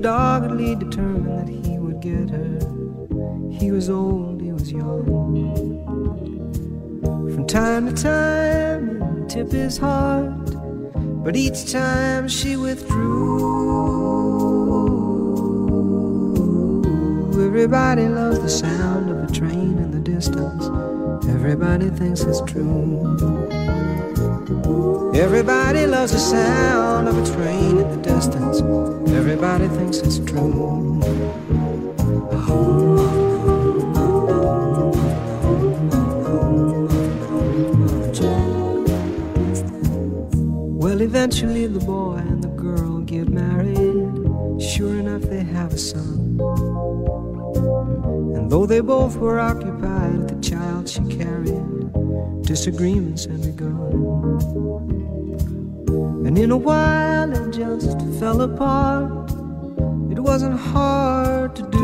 Doggedly determined that he would get her. He was old, he was young. From time to time, he'd tip his heart, but each time she withdrew. Everybody loves the sound of a train in the distance. distance. Everybody thinks it's true. Everybody loves the sound of a train in the distance. Everybody thinks it's true. Well, eventually the boy and the girl get married. Sure enough, they have a son. And though they both were occupied with the child she carried, disagreements had begun. And in a while, it just fell apart. It wasn't hard to do.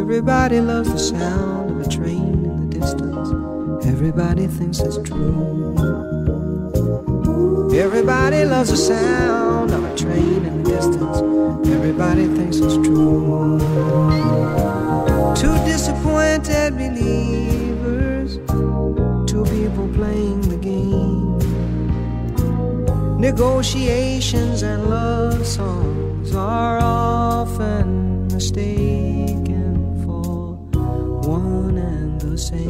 Everybody loves the sound of a train in the distance. Everybody thinks it's true. Everybody loves the sound of a train in the distance. Everybody thinks it's true. Two disappointed believers, two playing the game. Negotiations and love songs are often mistaken for one and the same.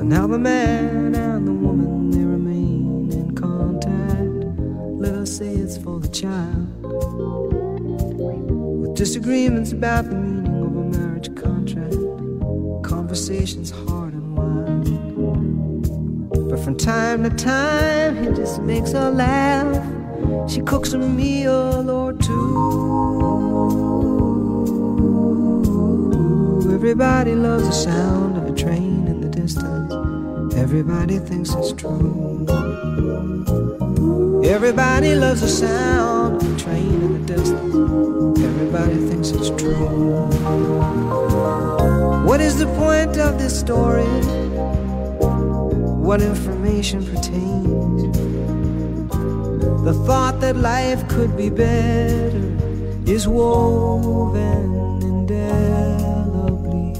And now the man and the woman they remain in contact. Let us say it's for the child. With disagreements about the conversations hard and wild. But from time to time, he just makes her laugh. She cooks a meal or two. Everybody loves the sound of a train in the distance. Everybody thinks it's true. Everybody loves the sound of a train in the distance. Everybody thinks it's true. Is the point of this story? What information pertains? The thought that life could be better is woven indelibly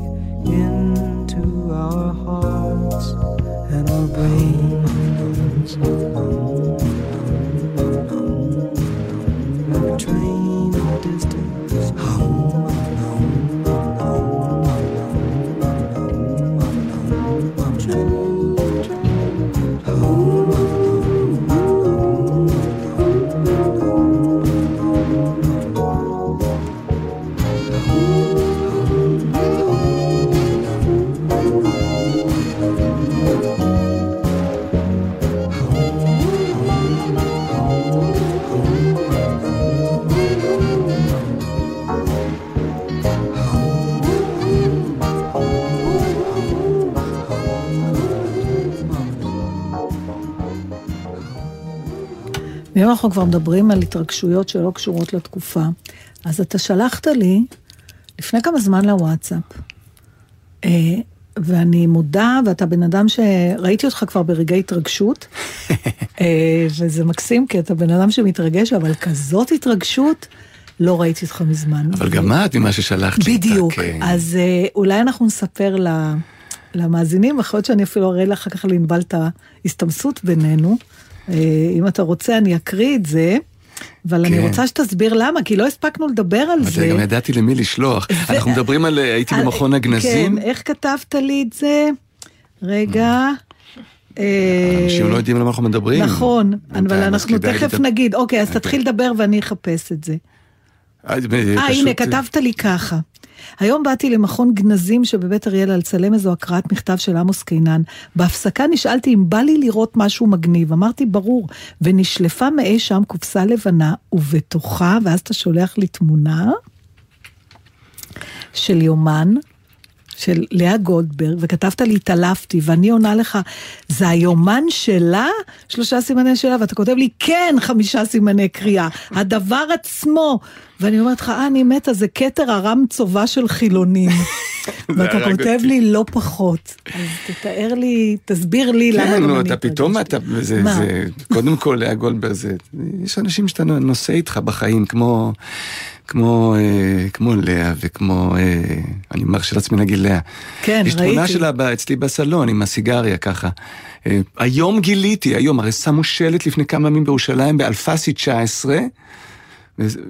into our hearts and our brains. ואם אנחנו כבר מדברים על התרגשויות שלא קשורות לתקופה, אז אתה שלחת לי לפני כמה זמן לוואטסאפ, אה, ואני מודה, ואתה בן אדם שראיתי אותך כבר ברגעי התרגשות, <laughs> אה, וזה מקסים, כי אתה בן אדם שמתרגש, אבל כזאת התרגשות, לא ראיתי אותך מזמן. אבל גם את, ממה ששלחת לי. בדיוק. כן. אז אה, אולי אנחנו נספר למאזינים, יכול להיות שאני אפילו אראה לך אחר כך לענבל את ההסתמסות בינינו. אה, אם אתה רוצה, אני אקריא את זה, אבל אני כן. רוצה שתסביר למה, כי לא הספקנו לדבר על זה. גם ידעתי למי לשלוח. אנחנו מדברים על, אה, הייתי על- במכון הגנזים, כן, איך כתבת לי את זה? רגע. אה, אנשים לא יודעים על מה אנחנו מדברים. נכון, אבל אנחנו תכף. נגיד. אוקיי, אז תתחיל לדבר ואני אחפש את זה. אה, אה, הנה, כתבת לי ככה. היום באתי למכון גנזים שבבית אריאלה לצלם איזו הקראת מכתב של עמוס קינן. בהפסקה נשאלתי אם בא לי לראות משהו מגניב. אמרתי, ברור. ונשלפה מאי שם קופסה לבנה, ובתוכה, ואז אתה שולח לי תמונה של יומן. של לאה גולדברג, וכתבת לי, התעלפתי, ואני עונה לך, זה היומן שלה? שלושה סימני שאלה, ואתה כותב לי, כן, חמישה סימני קריאה, הדבר עצמו. ואני אומרת לך, אה, אני מתה, זה כתר הרם צובה של חילונים. <laughs> ואתה כותב. לי, לא פחות. אז תתאר לי, תסביר לי למה כן, גם נו, אני אתה פתאום, אתה. זה? זה, קודם כל, לאה גולדברג, זה, יש אנשים שאתה נושא איתך בחיים, כמו, כמו, אה, כמו לאה וכמו, אה, אני מרשה לעצמי להגיד לאה. כן, יש תמונה ראיתי. שלה ב- אצלי בסלון עם הסיגריה ככה. אה, היום גיליתי, היום, הרי שמו שלט לפני כמה ימים בירושלים באלפסי 19, ו-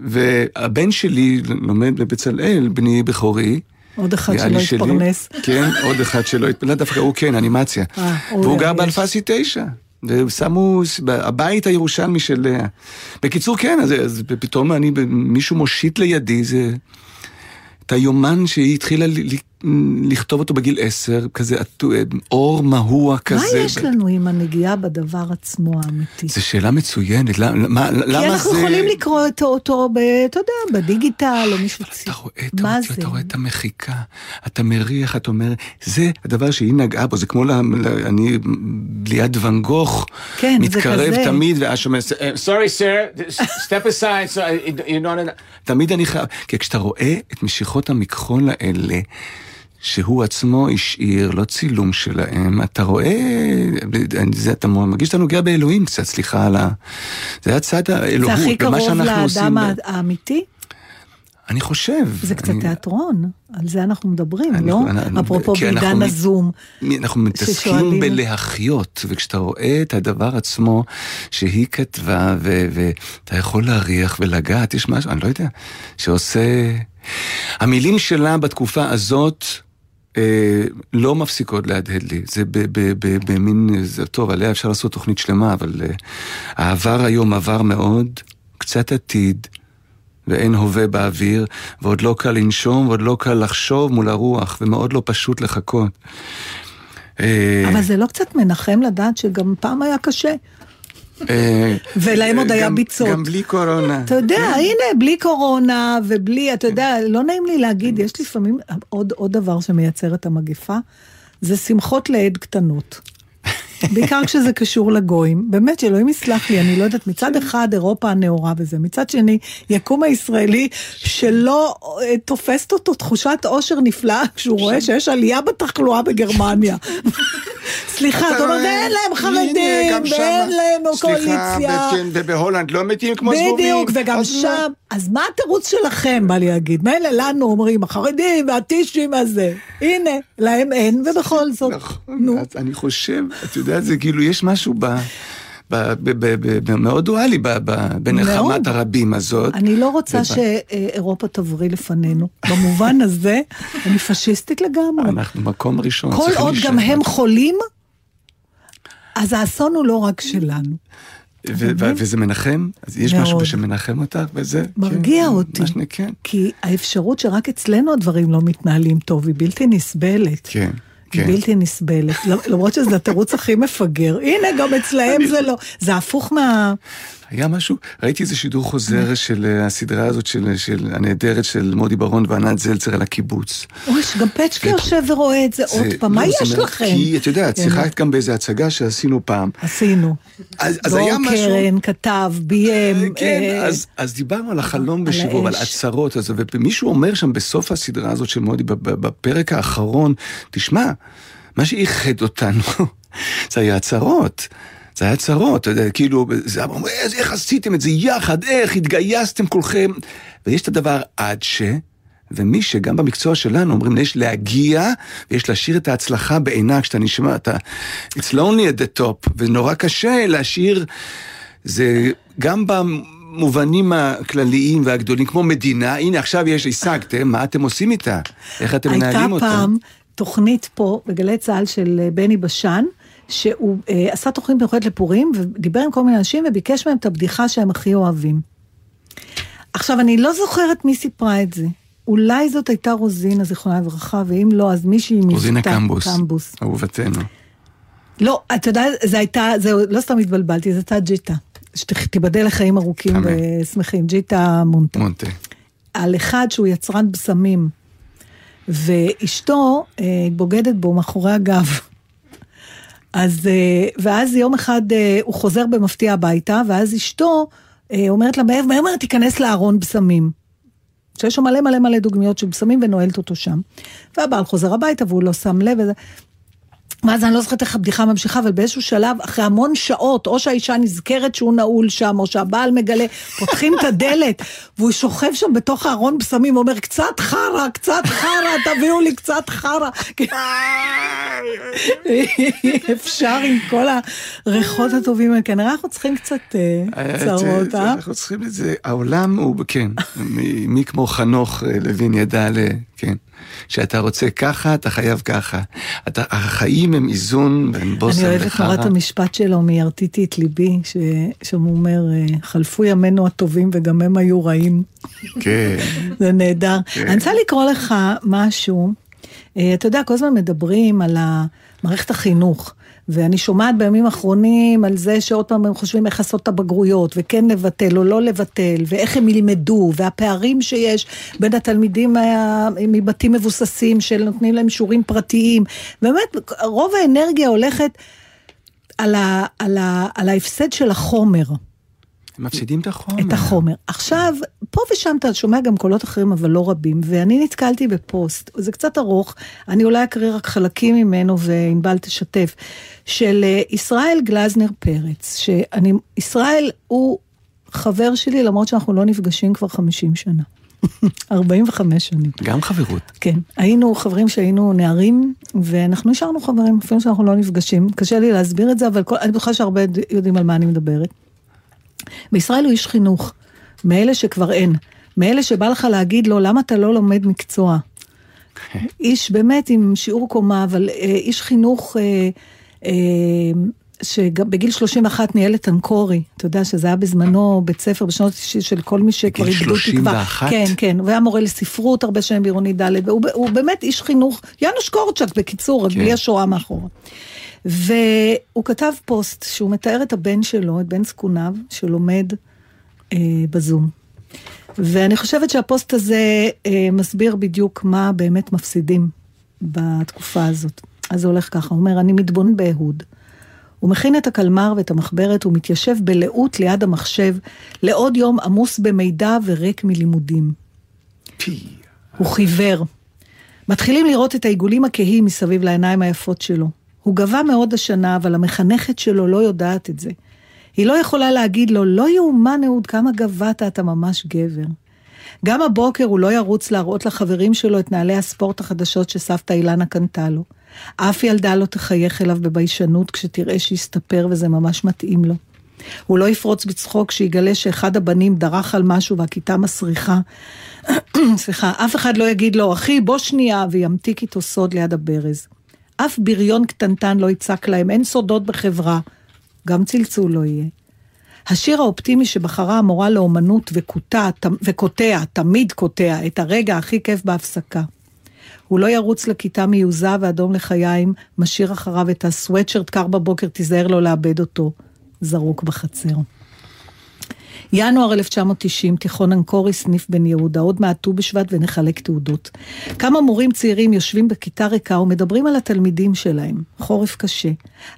והבן שלי לומד בבצלאל, בני בכורי. עוד אחד שלא. התפרנס. כן, עוד אחד שלא התפרנס, לא דווקא הוא כן, אנימציה. אה, הוא והוא גר. באלפסי תשע. ושמו, הבית הירושלמי של לאה. בקיצור, כן, אז, אז פתאום אני, מישהו מושיט לידי, זה... את היומן שהיא התחילה לכתוב אותו בגיל עשר, כזה עטו- אור מהוע כזה. מה יש לנו עם הנגיעה בדבר עצמו האמיתי? זו שאלה מצוינת, למה, מה, כי למה אנחנו זה... יכולים לקרוא אותו, אותו ב, אתה יודע, בדיגיטל או מישהו צי. אתה רואה את האותיות, זה? אתה רואה את המחיקה, אתה מריח, אתה אומר, זה הדבר שהיא נגעה בו, זה כמו, אני ליד ואן גוך, כן, זה מתקרב. תמיד, ואז שומע, sorry sir, step aside, so you know, תמיד אני חייב, כי כשאתה רואה את משיכות המכחול האלה, שהוא עצמו השאיר, לא צילום שלהם, אתה רואה, זה, אתה מרגיש שאתה נוגע באלוהים קצת, סליחה על ה... זה הצד זה האלוהות, הכי במה קרוב. לאדם האמיתי? אני חושב. זה קצת אני- תיאטרון, על זה אנחנו מדברים, אני- לא? אני- אפרופו בעידן הזום. אנחנו מתעסקים ששואלים- בלהחיות, וכשאתה רואה את הדבר עצמו שהיא כתבה, ו- ואתה יכול להריח ולגעת, יש משהו, אני לא יודע, שעושה... המילים שלה בתקופה הזאת... אה, לא מפסיקות להדהד לי, זה במין, זה טוב, עליה אפשר לעשות תוכנית שלמה, אבל אה, העבר היום עבר מאוד, קצת עתיד, ואין הווה באוויר, ועוד לא קל לנשום, ועוד לא קל לחשוב מול הרוח, ומאוד לא פשוט לחכות. אה, אבל זה לא קצת מנחם לדעת שגם פעם היה קשה. אה, ולהם עוד היה גם- ביצות. גם בלי קורונה. אתה יודע, הנה, בלי קורונה ובלי, אתה יודע, לא נעים לי להגיד, יש לפעמים עוד דבר שמייצר את המגפה, זה שמחות לעד קטנות. בעיקר כשזה קשור לגויים. באמת, שאלוהים יסלח לי, אני לא יודעת, מצד אחד אירופה הנאורה וזה, מצד שני, יקום הישראלי שלא אה, תופסת אותו תחושת עושר נפלאה כשהוא רואה שיש עלייה בתחלואה בגרמניה. סליחה, אתה אומר, ואין להם חרדים, ואין להם קואליציה. סליחה, ובהולנד לא מתים כמו זבובים. בדיוק, וגם. שם. אז מה התירוץ שלכם, בא לי להגיד? מילא לנו אומרים, החרדים והטישים הזה. הנה, להם אין, ובכל זאת. נכון, אני חושב, אתה יודע, זה כאילו, יש משהו ב... מאוד דואלי בנחמת. הרבים הזאת. אני לא רוצה שאירופה תבריא לפנינו. במובן הזה, אני פשיסטית לגמרי. אנחנו מקום ראשון, כל עוד. גם הם חולים, אז האסון הוא לא רק שלנו. וזה מנחם? אז יש. משהו שמנחם אותך וזה? מרגיע כן, אותי. כן. כי האפשרות שרק אצלנו הדברים לא מתנהלים טוב היא בלתי נסבלת. כן, כן. בלתי נסבלת, למרות שזה התירוץ הכי מפגר. הנה, גם אצלהם זה לא. זה הפוך מה... היה משהו, ראיתי איזה שידור חוזר של אה, הסדרה הזאת של, של הנהדרת של מודי ברון וענת זלצר על הקיבוץ. אוי, שגם פצ'קה יושב ורואה את זה עוד זה- פעם, מה לא, זה יש לכם? כי את יודעת, כן. שיחקת גם באיזה הצגה שעשינו פעם. עשינו. אז, אז היה דור משהו... קרן כתב, ביים. כן, אה, אז, אז דיברנו על החלום על בשיבוב, על. הצהרות, ומישהו אומר שם בסוף הסדרה הזאת של מודי, בפרק האחרון, תשמע, מה שאיחד אותנו, <laughs> זה היה הצהרות. זה היה צרות, אתה יודע, כאילו, זה אמרו, "איזה- איך עשיתם את זה יחד, איך התגייסתם כולכם. ויש את הדבר עד ש... ומי שגם במקצוע שלנו אומרים, יש להגיע ויש להשאיר את ההצלחה בעינה כשאתה נשמע, אתה... It's lonely at the top, ונורא קשה להשאיר... זה גם במובנים הכלליים והגדולים, כמו מדינה, הנה עכשיו יש, השגתם, מה אתם עושים איתה? איך אתם הייתה מנהלים אותה? פעם תוכנית פה בגלי צה"ל של אה, בני בשן, שהוא אה, עשה תוכנית מיוחדת לפורים, ודיבר עם כל מיני אנשים וביקש מהם את הבדיחה שהם הכי אוהבים. עכשיו, אני לא זוכרת מי סיפרה את זה. אולי זאת הייתה רוזינה, זיכרונה לברכה, ואם לא, אז מישהי מבטא. רוזינה קמבוס, קמבוס. אהובתנו. לא, אתה יודע, זה הייתה, זהו, לא סתם התבלבלתי, זו הייתה ג'יטה. שתיבדל לחיים ארוכים אמן. ושמחים, ג'יטה מונטה. מונטה. על אחד שהוא יצרן בשמים, ואשתו אה, בוגדת בו מאחורי הגב. אז, אה, ואז יום אחד אה, הוא חוזר במפתיע הביתה, ואז אשתו אה, אומרת לה, מהר מהר תיכנס לארון בשמים. שיש שם מלא מלא מלא דוגמיות של בשמים ונועלת אותו שם. והבעל חוזר הביתה והוא לא שם לב. ואז אני לא זוכרת איך הבדיחה ממשיכה, אבל באיזשהו שלב, אחרי המון שעות, או שהאישה נזכרת שהוא נעול שם, או שהבעל מגלה, פותחים את הדלת, <laughs> והוא שוכב שם בתוך הארון בשמים, ואומר, קצת חרא, קצת חרא, תביאו לי קצת חרא. <laughs> אפשר עם כל הריחות הטובים האלה, כנראה אנחנו צריכים קצת אה, צרות, אה? אנחנו צריכים את זה, העולם הוא, כן, מי כמו חנוך אה, לוין ידע. כן. שאתה רוצה ככה, אתה חייב ככה. אתה, החיים הם איזון בין בושם אני וחרא. אוהבת נורא את המשפט שלו מ"ירטיטי את ליבי", ש- הוא אומר, אה, חלפו ימינו הטובים וגם הם היו רעים. כן. <laughs> זה נהדר. כן. אני רוצה לקרוא לך משהו. אה, אתה יודע, כל הזמן מדברים על מערכת החינוך. ואני שומעת בימים האחרונים על זה שעוד פעם הם חושבים איך לעשות את הבגרויות, וכן לבטל או לא לבטל, ואיך הם ילמדו, והפערים שיש בין התלמידים מה- מבתים מבוססים שנותנים להם שיעורים פרטיים. באמת, רוב האנרגיה הולכת על, ה, על, ה, על ההפסד של החומר. הם מפסידים את החומר. את החומר. עכשיו, פה ושם אתה שומע גם קולות אחרים, אבל לא רבים, ואני נתקלתי בפוסט, זה קצת ארוך, אני אולי אקריא רק חלקים ממנו וענבל תשתף, של אה, ישראל גלזנר פרץ, שאני, ישראל הוא חבר שלי, למרות שאנחנו לא נפגשים כבר 50 שנה. <laughs> 45 שנים. גם חברות. כן, היינו חברים שהיינו נערים, ואנחנו נשארנו חברים, אפילו שאנחנו לא נפגשים. קשה לי להסביר את זה, אבל כל, אני בטוחה שהרבה יודעים על מה אני מדברת. בישראל הוא איש חינוך, מאלה שכבר אין, מאלה שבא לך להגיד לו, למה אתה לא לומד מקצוע? איש באמת עם שיעור קומה, אבל אה, איש חינוך אה, שבגיל 31 ניהל את אנקורי, אתה יודע שזה היה בזמנו בית ספר בשנות ה-90 של כל מי שכבר בגיל איבדו תקווה. 31? כן, כן, הוא היה מורה לספרות הרבה שנים בעירוני ד', והוא הוא באמת איש חינוך, יאנוש קורצ'אק בקיצור, רק כן. בלי השואה מאחורה. והוא כתב פוסט שהוא מתאר את הבן שלו, את בן זקוניו, שלומד אה, בזום. ואני חושבת שהפוסט הזה אה, מסביר בדיוק מה באמת מפסידים בתקופה הזאת. אז זה הולך ככה, הוא אומר, אני מתבונן באהוד. הוא מכין את הקלמר ואת המחברת, הוא מתיישב בלאות ליד המחשב, לעוד יום עמוס במידע וריק מלימודים. פי. הוא חיוור. מתחילים לראות את העיגולים הכהים מסביב לעיניים היפות שלו. הוא גבה מאוד השנה, אבל המחנכת שלו לא יודעת את זה. היא לא יכולה להגיד לו, לא יאומן אהוד, כמה גבעת, אתה ממש גבר. גם הבוקר הוא לא ירוץ להראות לחברים שלו את נעלי הספורט החדשות שסבתא אילנה קנתה לו. אף ילדה לא תחייך אליו בביישנות כשתראה שהסתפר וזה ממש מתאים לו. הוא לא יפרוץ בצחוק כשיגלה שאחד הבנים דרך על משהו והכיתה מסריחה. <clears throat> סליחה, אף אחד לא יגיד לו, אחי, בוא שנייה, וימתיק איתו סוד ליד הברז. אף בריון קטנטן לא יצעק להם, אין סודות בחברה. גם צלצול לא יהיה. השיר האופטימי שבחרה המורה לאומנות וקוטע, ת- וקוטע, תמיד קוטע, את הרגע הכי כיף בהפסקה. הוא לא ירוץ לכיתה מיוזה ואדום לחיים, משאיר אחריו את הסוואטשרט קר בבוקר, תיזהר לא לאבד אותו, זרוק בחצר. ינואר 1990, תיכון אנקורי, סניף בן יהודה, עוד מעט ט"ו בשבט ונחלק תעודות. כמה מורים צעירים יושבים בכיתה ריקה ומדברים על התלמידים שלהם. חורף קשה.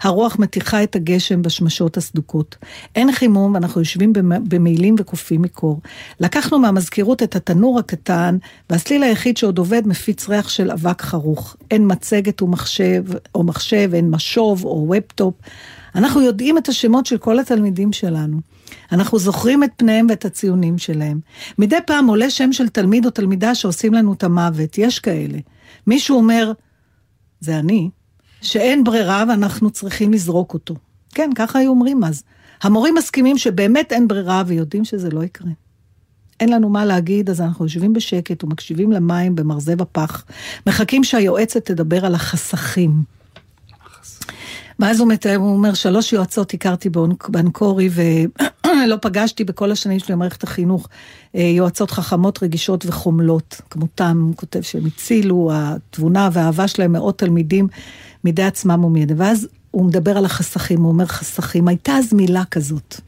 הרוח מתיחה את הגשם בשמשות הסדוקות. אין חימום ואנחנו יושבים במ- במעילים וקופאים מקור. לקחנו מהמזכירות את התנור הקטן, והסליל היחיד שעוד עובד מפיץ ריח של אבק חרוך. אין מצגת ומחשב, או מחשב, אין משוב או ובטופ. אנחנו יודעים את השמות של כל התלמידים שלנו. אנחנו זוכרים את פניהם ואת הציונים שלהם. מדי פעם עולה שם של תלמיד או תלמידה שעושים לנו את המוות, יש כאלה. מישהו אומר, זה אני, שאין ברירה ואנחנו צריכים לזרוק אותו. כן, ככה היו אומרים אז. המורים מסכימים שבאמת אין ברירה ויודעים שזה לא יקרה. אין לנו מה להגיד, אז אנחנו יושבים בשקט ומקשיבים למים במרזב הפח, מחכים שהיועצת תדבר על החסכים. ואז הוא מתאר, הוא אומר, שלוש יועצות הכרתי באנקורי ולא <clears throat> פגשתי בכל השנים שלי במערכת החינוך אה, יועצות חכמות, רגישות וחומלות. כמותם, הוא כותב שהם הצילו, התבונה והאהבה שלהם מאות תלמידים מידי עצמם ומידי. ואז הוא מדבר על החסכים, הוא אומר חסכים. הייתה אז מילה כזאת.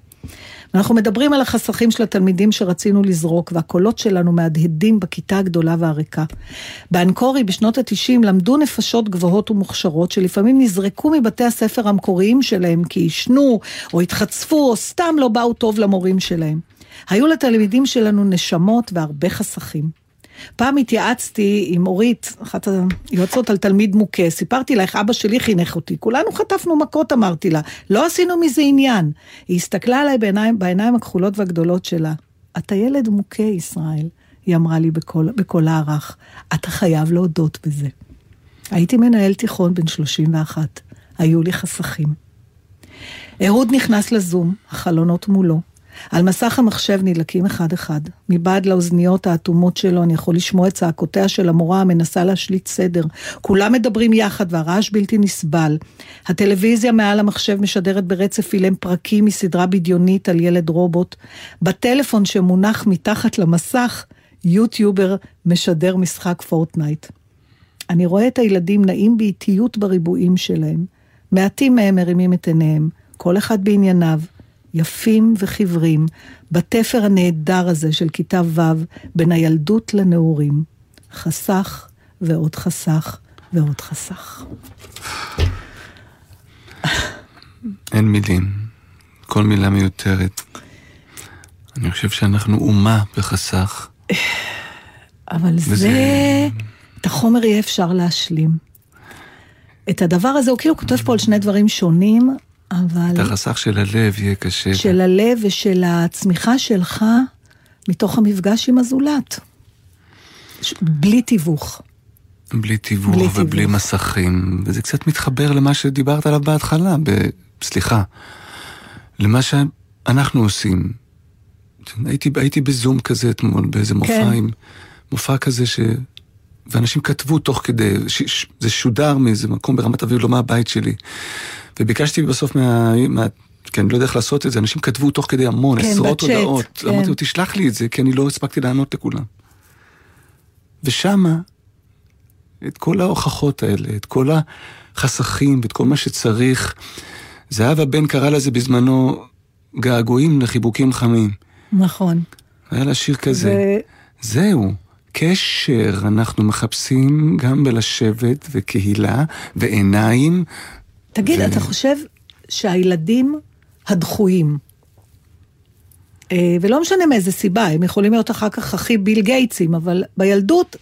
אנחנו מדברים על החסכים של התלמידים שרצינו לזרוק, והקולות שלנו מהדהדים בכיתה הגדולה והריקה. באנקורי בשנות ה-90 למדו נפשות גבוהות ומוכשרות, שלפעמים נזרקו מבתי הספר המקוריים שלהם כי עישנו, או התחצפו, או סתם לא באו טוב למורים שלהם. היו לתלמידים שלנו נשמות והרבה חסכים. פעם התייעצתי עם אורית, אחת היועצות על תלמיד מוכה, סיפרתי לה איך אבא שלי חינך אותי, כולנו חטפנו מכות אמרתי לה, לא עשינו מזה עניין. היא הסתכלה עליי בעיניים, בעיניים הכחולות והגדולות שלה, אתה ילד מוכה ישראל, היא אמרה לי בקול, בקולה הרך, אתה חייב להודות בזה. הייתי מנהל תיכון בן 31. היו לי חסכים. אהוד נכנס לזום, החלונות מולו. על מסך המחשב נדלקים אחד-אחד. מבעד לאוזניות האטומות שלו אני יכול לשמוע את צעקותיה של המורה המנסה להשליט סדר. כולם מדברים יחד והרעש בלתי נסבל. הטלוויזיה מעל המחשב משדרת ברצף אילם פרקים מסדרה בדיונית על ילד רובוט. בטלפון שמונח מתחת למסך, יוטיובר משדר משחק פורטנייט. אני רואה את הילדים נעים באיטיות בריבועים שלהם. מעטים מהם מרימים את עיניהם, כל אחד בענייניו, יפים וחיוורים, בתפר הנהדר הזה של כיתה ו', בין הילדות לנעורים. חסך ועוד חסך ועוד חסך. אין מילים. כל מילה מיותרת. אני חושב שאנחנו אומה בחסך. אבל וזה- זה... את החומר יהיה אפשר להשלים. את הדבר הזה, הוא כאילו כותב פה על שני דברים שונים, אבל... את החסך של הלב יהיה קשה. של הלב ושל הצמיחה שלך מתוך המפגש עם הזולת. ש- בלי תיווך. בלי תיווך בלי ובלי תיווך. מסכים, וזה קצת מתחבר למה שדיברת עליו בהתחלה, ב... סליחה, למה שאנחנו עושים. הייתי, הייתי בזום כזה אתמול, באיזה מופע כן. עם... מופע כזה ש... ואנשים כתבו תוך כדי, ש... ש... זה שודר מאיזה מקום ברמת אביב, לא מהבית שלי. וביקשתי בסוף מה... מה... כי אני לא יודע איך לעשות את זה, אנשים כתבו תוך כדי המון, כן, עשרות בצ'אט, הודעות. כן. אמרתי לו, תשלח לי את זה, כי אני לא הספקתי לענות לכולם. ושמה, את כל ההוכחות האלה, את כל החסכים ואת כל מה שצריך. זהבה בן קרא לזה בזמנו געגועים לחיבוקים חמים. נכון. היה לה שיר כזה. ו- זהו, קשר אנחנו מחפשים גם בלשבת וקהילה ועיניים. תגיד, ו- אתה חושב שהילדים הדחויים, אה, ולא משנה מאיזה סיבה, הם יכולים להיות אחר כך הכי ביל גייטסים, אבל בילדות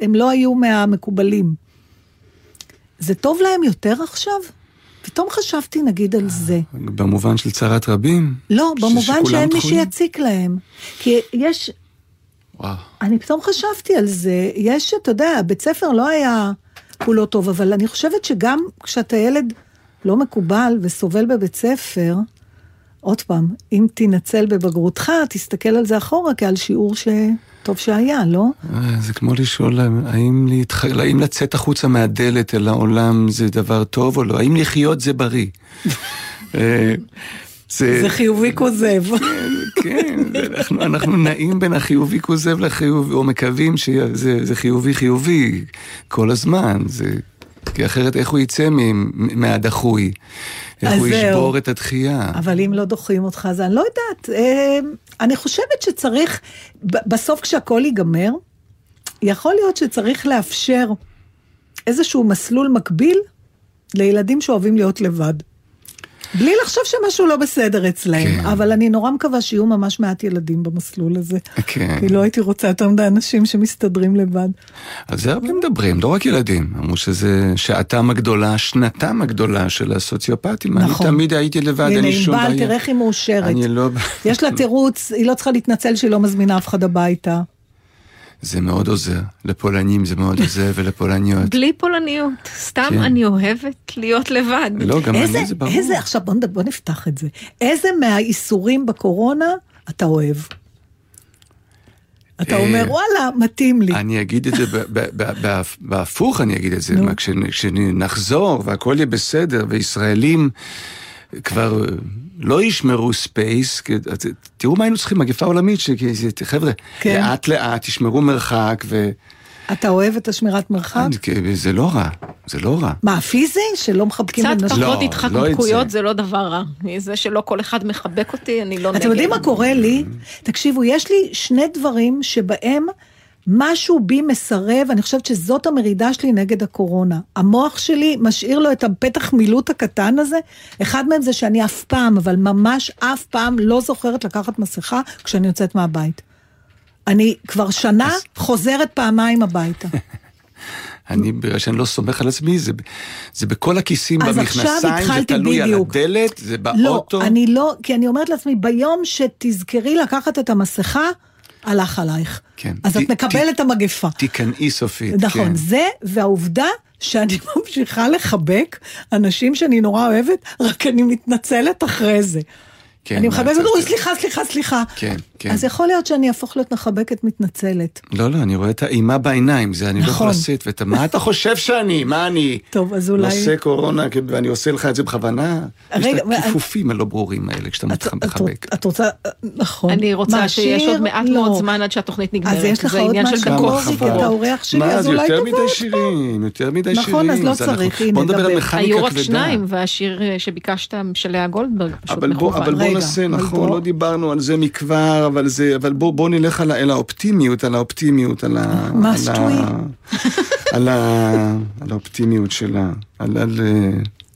הם לא היו מהמקובלים. זה טוב להם יותר עכשיו? פתאום חשבתי נגיד על זה. במובן של צרת רבים. לא, במובן שאין מי. שיציק להם. כי יש, וואו. אני פתאום חשבתי על זה, יש, אתה יודע, בית ספר לא היה כולו טוב, אבל אני חושבת שגם כשאתה ילד לא מקובל וסובל בבית ספר, עוד פעם, אם תנצל בבגרותך, תסתכל על זה אחורה כעל שיעור שטוב שהיה, לא? אה, זה כמו לשאול האם, להתח... האם לצאת החוצה מהדלת אל העולם זה דבר טוב או לא, האם לחיות זה בריא. <laughs> אה, זה, זה חיובי כוזב. כן, זה- אנחנו, אנחנו נעים בין החיובי כוזב לחיובי, או מקווים שזה זה חיובי חיובי כל הזמן, זה, כי אחרת איך הוא יצא מהדחוי? איך הוא. ישבור את הדחייה? אבל אם לא דוחים אותך, אז אני לא יודעת. אה, אני חושבת שצריך, בסוף כשהכול ייגמר, יכול להיות שצריך לאפשר איזשהו מסלול מקביל לילדים שאוהבים להיות לבד. בלי לחשוב שמשהו לא בסדר אצלהם, כן. אבל אני נורא מקווה שיהיו ממש מעט ילדים במסלול הזה. כן. כי לא הייתי רוצה יותר מדי אנשים שמסתדרים לבד. על זה הרבה מדברים, לא רק ילדים. אמרו שזה שעתם הגדולה, שנתם הגדולה של הסוציופטים. נכון. אני תמיד הייתי לבד, אין הנה, לי שום בעיה. ענבל, תראה איך היא מאושרת. אני לא... יש לה תירוץ, היא לא צריכה להתנצל שהיא לא מזמינה אף אחד הביתה. זה מאוד עוזר. לפולנים זה מאוד עוזר ולפולניות. בלי פולניות, סתם כן. אני אוהבת להיות לבד. לא, גם איזה, אני זה ברור. איזה, עכשיו בוא, בוא נפתח את זה. איזה מהאיסורים בקורונה אתה אוהב? אתה אה, אומר, וואלה, מתאים לי. אני אגיד את זה בהפוך, אני אגיד את זה. כשנחזור והכל יהיה בסדר, וישראלים כבר לא ישמרו space, תראו מה היינו צריכים, מגפה עולמית, שחבר'ה, כן. לאט לאט תשמרו מרחק, ו... אתה אוהב את השמירת מרחק? זה לא רע, זה לא רע. מה, פיזי? שלא מחבקים קצת בין נשים? פחות לא, לא את התחכמויות זה. זה לא דבר רע. זה שלא כל אחד מחבק אותי, אני לא נגד. אתם יודעים מה קורה לי? תקשיבו, יש לי שני דברים שבהם משהו בי מסרב, אני חושבת שזאת המרידה שלי נגד הקורונה. המוח שלי משאיר לו את הפתח מילוט הקטן הזה. אחד מהם זה שאני אף פעם, אבל ממש אף פעם לא זוכרת לקחת מסכה כשאני יוצאת מהבית. אני כבר שנה חוזרת פעמיים הביתה. <laughs> אני, בגלל שאני לא סומך על עצמי, זה, זה בכל הכיסים, אז במכנסיים, זה תלוי בדיוק. על הדלת, זה לא, באוטו. אני לא, כי אני אומרת לעצמי, ביום שתזכרי לקחת את המסכה, הלך עלייך. כן. אז ת- את מקבלת את המגפה. תיכנעי סופית. נכון, כן. זה, והעובדה שאני <laughs> ממשיכה לחבק אנשים שאני נורא אוהבת, רק אני מתנצלת אחרי זה. כן, אני מחבקת, אוי. סליחה, סליחה, סליחה. כן, כן. אז יכול להיות שאני אהפוך להיות מחבקת מתנצלת. לא, לא, אני רואה את האימה בעיניים, זה אני לא יכול נכון. לשאת, ואתה, מה אתה חושב שאני? מה אני? טוב, אז אולי... נושא קורונה, ואני עושה לך את זה בכוונה? יש רגע, את אבל- הכיפופים הלא ברורים האלה, כשאתה את- מתח- את- מחבק. את רוצה, נכון. אני רוצה שיש? עוד מעט לא. מאוד זמן עד שהתוכנית נגמרת. אז יש לך זה עוד עניין של משהו. מוזיקה. אתה אורח שלי, מה, אז אולי יותר תבוא מדי עוד שירים, יותר מדי נכון, שירים. אז לא צריך, הנה, בוא נדבר על דבר. מכניקה היו רק כבדה. שניים, והשיר אה, שביקשת של לאה גולדברג פשוט אבל בוא, מכוון. בוא רגע, נעשה, נכון, בוא- לא דיברנו על זה מכבר, אבל זה, אבל בוא, בוא נלך על, אל האופטימיות, על האופטימיות, על ה... מה, על ה-? <laughs> על ה- על האופטימיות שלה, על... על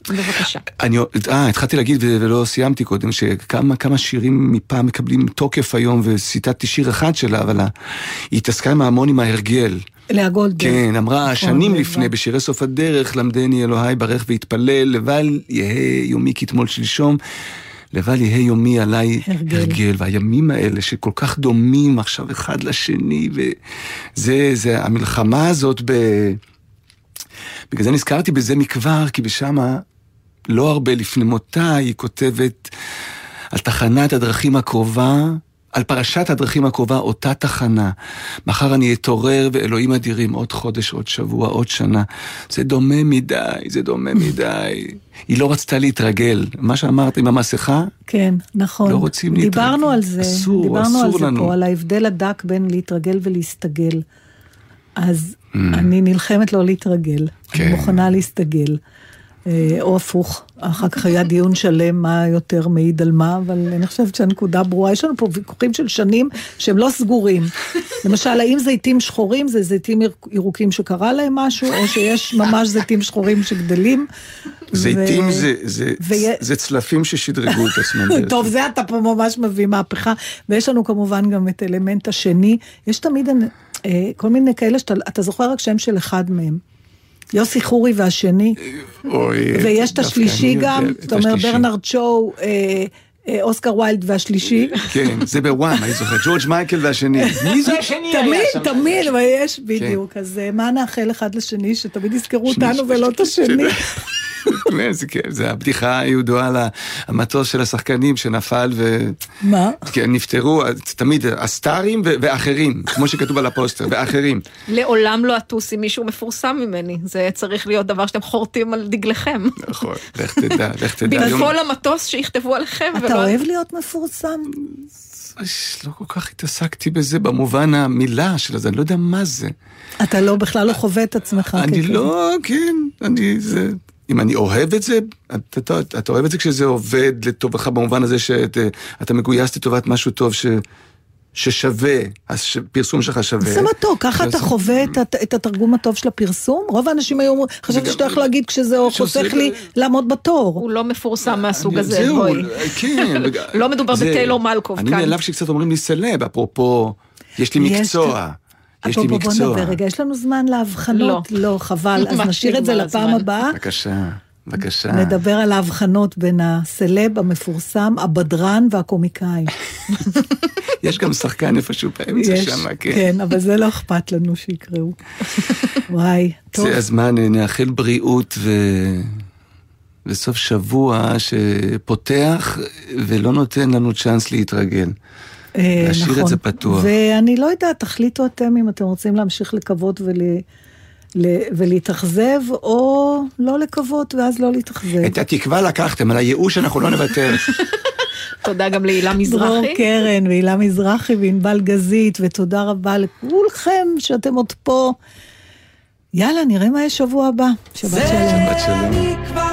בבקשה. אני, אה, התחלתי להגיד ולא סיימתי קודם, שכמה כמה שירים מפעם מקבלים תוקף היום, וציטטתי שיר אחד שלה, אבל היא התעסקה עם המון עם ההרגל. לאה גולדברג. כן, אמרה, נכון, שנים. לפני, בשירי סוף הדרך, למדני אלוהי ברך והתפלל, לבל יהא יומי כתמול שלשום, לבל יהא יומי עליי הרגל. הרגל. והימים האלה שכל כך דומים עכשיו אחד לשני, וזה, זה המלחמה הזאת ב... בגלל זה נזכרתי בזה מכבר, כי בשמה, לא הרבה לפני מותה, היא כותבת על תחנת הדרכים הקרובה, על פרשת הדרכים הקרובה, אותה תחנה. מחר אני אתעורר ואלוהים אדירים, עוד חודש, עוד שבוע, עוד שנה. זה דומה מדי, זה דומה מדי. היא לא רצתה להתרגל. מה שאמרת עם המסכה, כן, נכון. לא רוצים להתרגל. דיברנו על זה. אסור, דיברנו אסור על זה לנו. פה, על ההבדל הדק בין להתרגל ולהסתגל. אז Mm. אני נלחמת לא להתרגל. כן. אני מוכנה להסתגל. אה, או הפוך, אחר כך היה דיון שלם מה יותר מעיד על מה, אבל אני חושבת שהנקודה ברורה. יש לנו פה ויכוחים של שנים שהם לא סגורים. <laughs> למשל, האם זיתים שחורים זה זיתים ירוק- ירוקים שקרה להם משהו, או שיש ממש זיתים שחורים שגדלים. זיתים ו- זה, זה, ויה- זה צלפים ששדרגו את עצמם. <laughs> טוב, זה אתה פה ממש מביא מהפכה. ויש לנו כמובן גם את האלמנט השני. יש תמיד אה, כל מיני כאלה שאתה אתה זוכר רק שם של אחד מהם. יוסי חורי והשני, אוי, ויש את השלישי גם, את זאת אומרת. ברנרד שואו, אה, אה, אוסקר ויילד והשלישי. כן, זה בוואם, אני זוכר, ג'ורג' מייקל והשני. מי זה השני? היה תמיד, שם? תמיד, אבל יש בדיוק. אז אה, מה נאחל אחד לשני, שתמיד יזכרו אותנו ולא את השני. <laughs> זה כן, זה הבדיחה הידועה על המטוס של השחקנים שנפל מה? ונפטרו, תמיד הסטארים ו- ואחרים, כמו שכתוב על הפוסטר, ואחרים. לעולם לא אטוס עם מישהו מפורסם ממני. זה צריך להיות דבר שאתם חורטים על דגלכם. נכון, לך תדע, לך תדע. בכל המטוס שיכתבו עליכם. אתה אוהב להיות מפורסם? לא כל כך התעסקתי בזה במובן המילה של זה, אני לא יודע מה זה. אתה לא, בכלל לא חווה את עצמך אני. לא, כן, אני, זה, אם אני אוהב את זה, אתה, אתה, אתה אוהב את זה כשזה עובד לטובתך במובן הזה שאתה מגויס לטובת משהו טוב ש, ששווה, הפרסום שלך שווה. זה מתוק, ככה אתה חווה את, את התרגום הטוב של הפרסום? רוב האנשים היו אומרים, חשבתי שאתה יכול להגיד כשזה חוסך לי לעמוד בתור. הוא לא מפורסם מהסוג הזה, זהו, בואי. כן. <laughs> וג- לא מדובר זה- בטיילור מלקוב אני כאן. נעלב שקצת אומרים לי סלב, אפרופו, יש לי יש- מקצוע. יש לי אפרופו, בוא מקצוע. נדבר רגע, יש לנו זמן להבחנות? לא, חבל, אז <laughs> נשאיר את זה לפעם. הבאה. בבקשה, בבקשה. נדבר על ההבחנות בין הסלב, המפורסם, הבדרן והקומיקאי. <laughs> יש גם שחקן איפשהו באמצע שם, כן. כן, אבל זה לא אכפת לנו שיקראו. <laughs> וואי, טוב. זה הזמן, אה, נאחל בריאות ו... וסוף שבוע שפותח ולא נותן לנו צ'אנס להתרגל. אה, להשאיר את נכון. זה פתוח. ואני לא יודעת, תחליטו אתם אם אתם רוצים להמשיך לקוות ול... ל- ולהתאכזב, או לא לקוות ואז לא להתאכזב. את התקווה לקחתם, על הייאוש אנחנו לא נוותר. <laughs> תודה גם להילה דרור מזרחי. קרן והילה מזרחי וענבל גזית, ותודה רבה לכולכם שאתם עוד פה. יאללה, נראה מה יש שבוע הבא. שבת שלום. שבת שלום.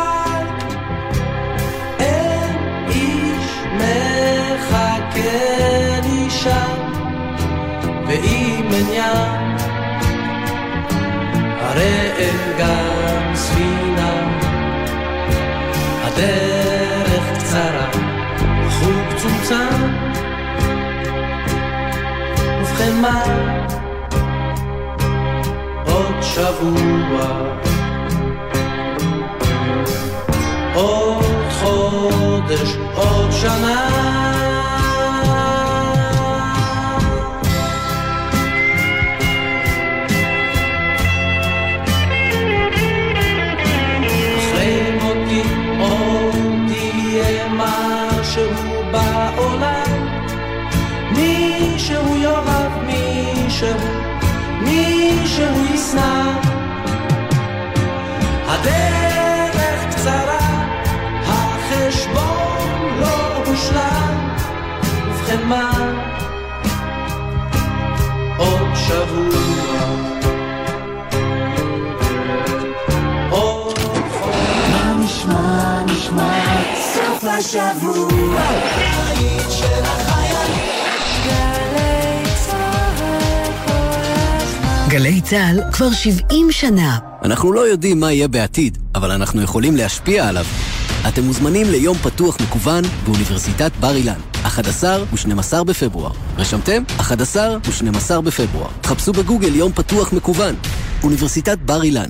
שם, ואם עניין, הרי אין גם ספינה. הדרך קצרה, החוג צומצם, ובכן מה? עוד שבוע עוד חודש, עוד שנה. מישהו, מישהו ישנא. הדרך קצרה, החשבון לא הושלם, ובכן מה? עוד שבוע. עוד... מה נשמע, נשמע, סוף השבוע. גלי צה"ל כבר 70 שנה. אנחנו לא יודעים מה יהיה בעתיד, אבל אנחנו יכולים להשפיע עליו. אתם מוזמנים ליום פתוח מקוון באוניברסיטת בר אילן, 11 ו-12 בפברואר. רשמתם? 11 ו-12 בפברואר. חפשו בגוגל יום פתוח מקוון. אוניברסיטת בר אילן.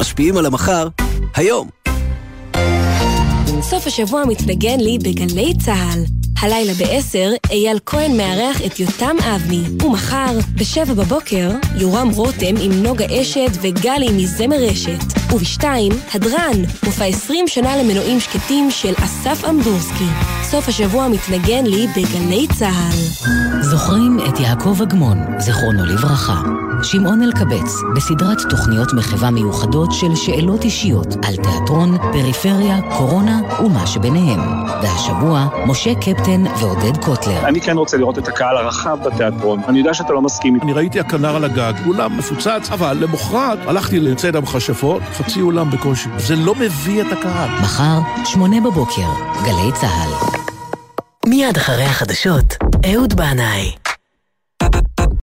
משפיעים על המחר, היום. סוף השבוע מתנגן לי בגלי צה"ל. הלילה ב-10, אייל כהן מארח את יותם אבני, ומחר, ב-7 בבוקר, יורם רותם עם נוגה אשת וגלי מזמר רשת. וב-2, הדרן, מופע 20 שנה למנועים שקטים של אסף אמדורסקי. סוף השבוע מתנגן לי בגלי צה"ל. זוכרים את יעקב אגמון, זיכרונו לברכה. שמעון אלקבץ, בסדרת תוכניות מחווה מיוחדות של שאלות אישיות על תיאטרון, פריפריה, קורונה ומה שביניהם. והשבוע, משה קפטן ועודד קוטלר. אני כן רוצה לראות את הקהל הרחב בתיאטרון. אני יודע שאתה לא מסכים איתי. אני ראיתי הכנר על הגג, אולם מפוצץ, אבל למחרת הלכתי לצד המכשפות, חצי אולם בקושי. זה לא מביא את הקהל. מחר, שמונה בבוקר, גלי צה"ל. מיד אחרי החדשות, אהוד בנאי.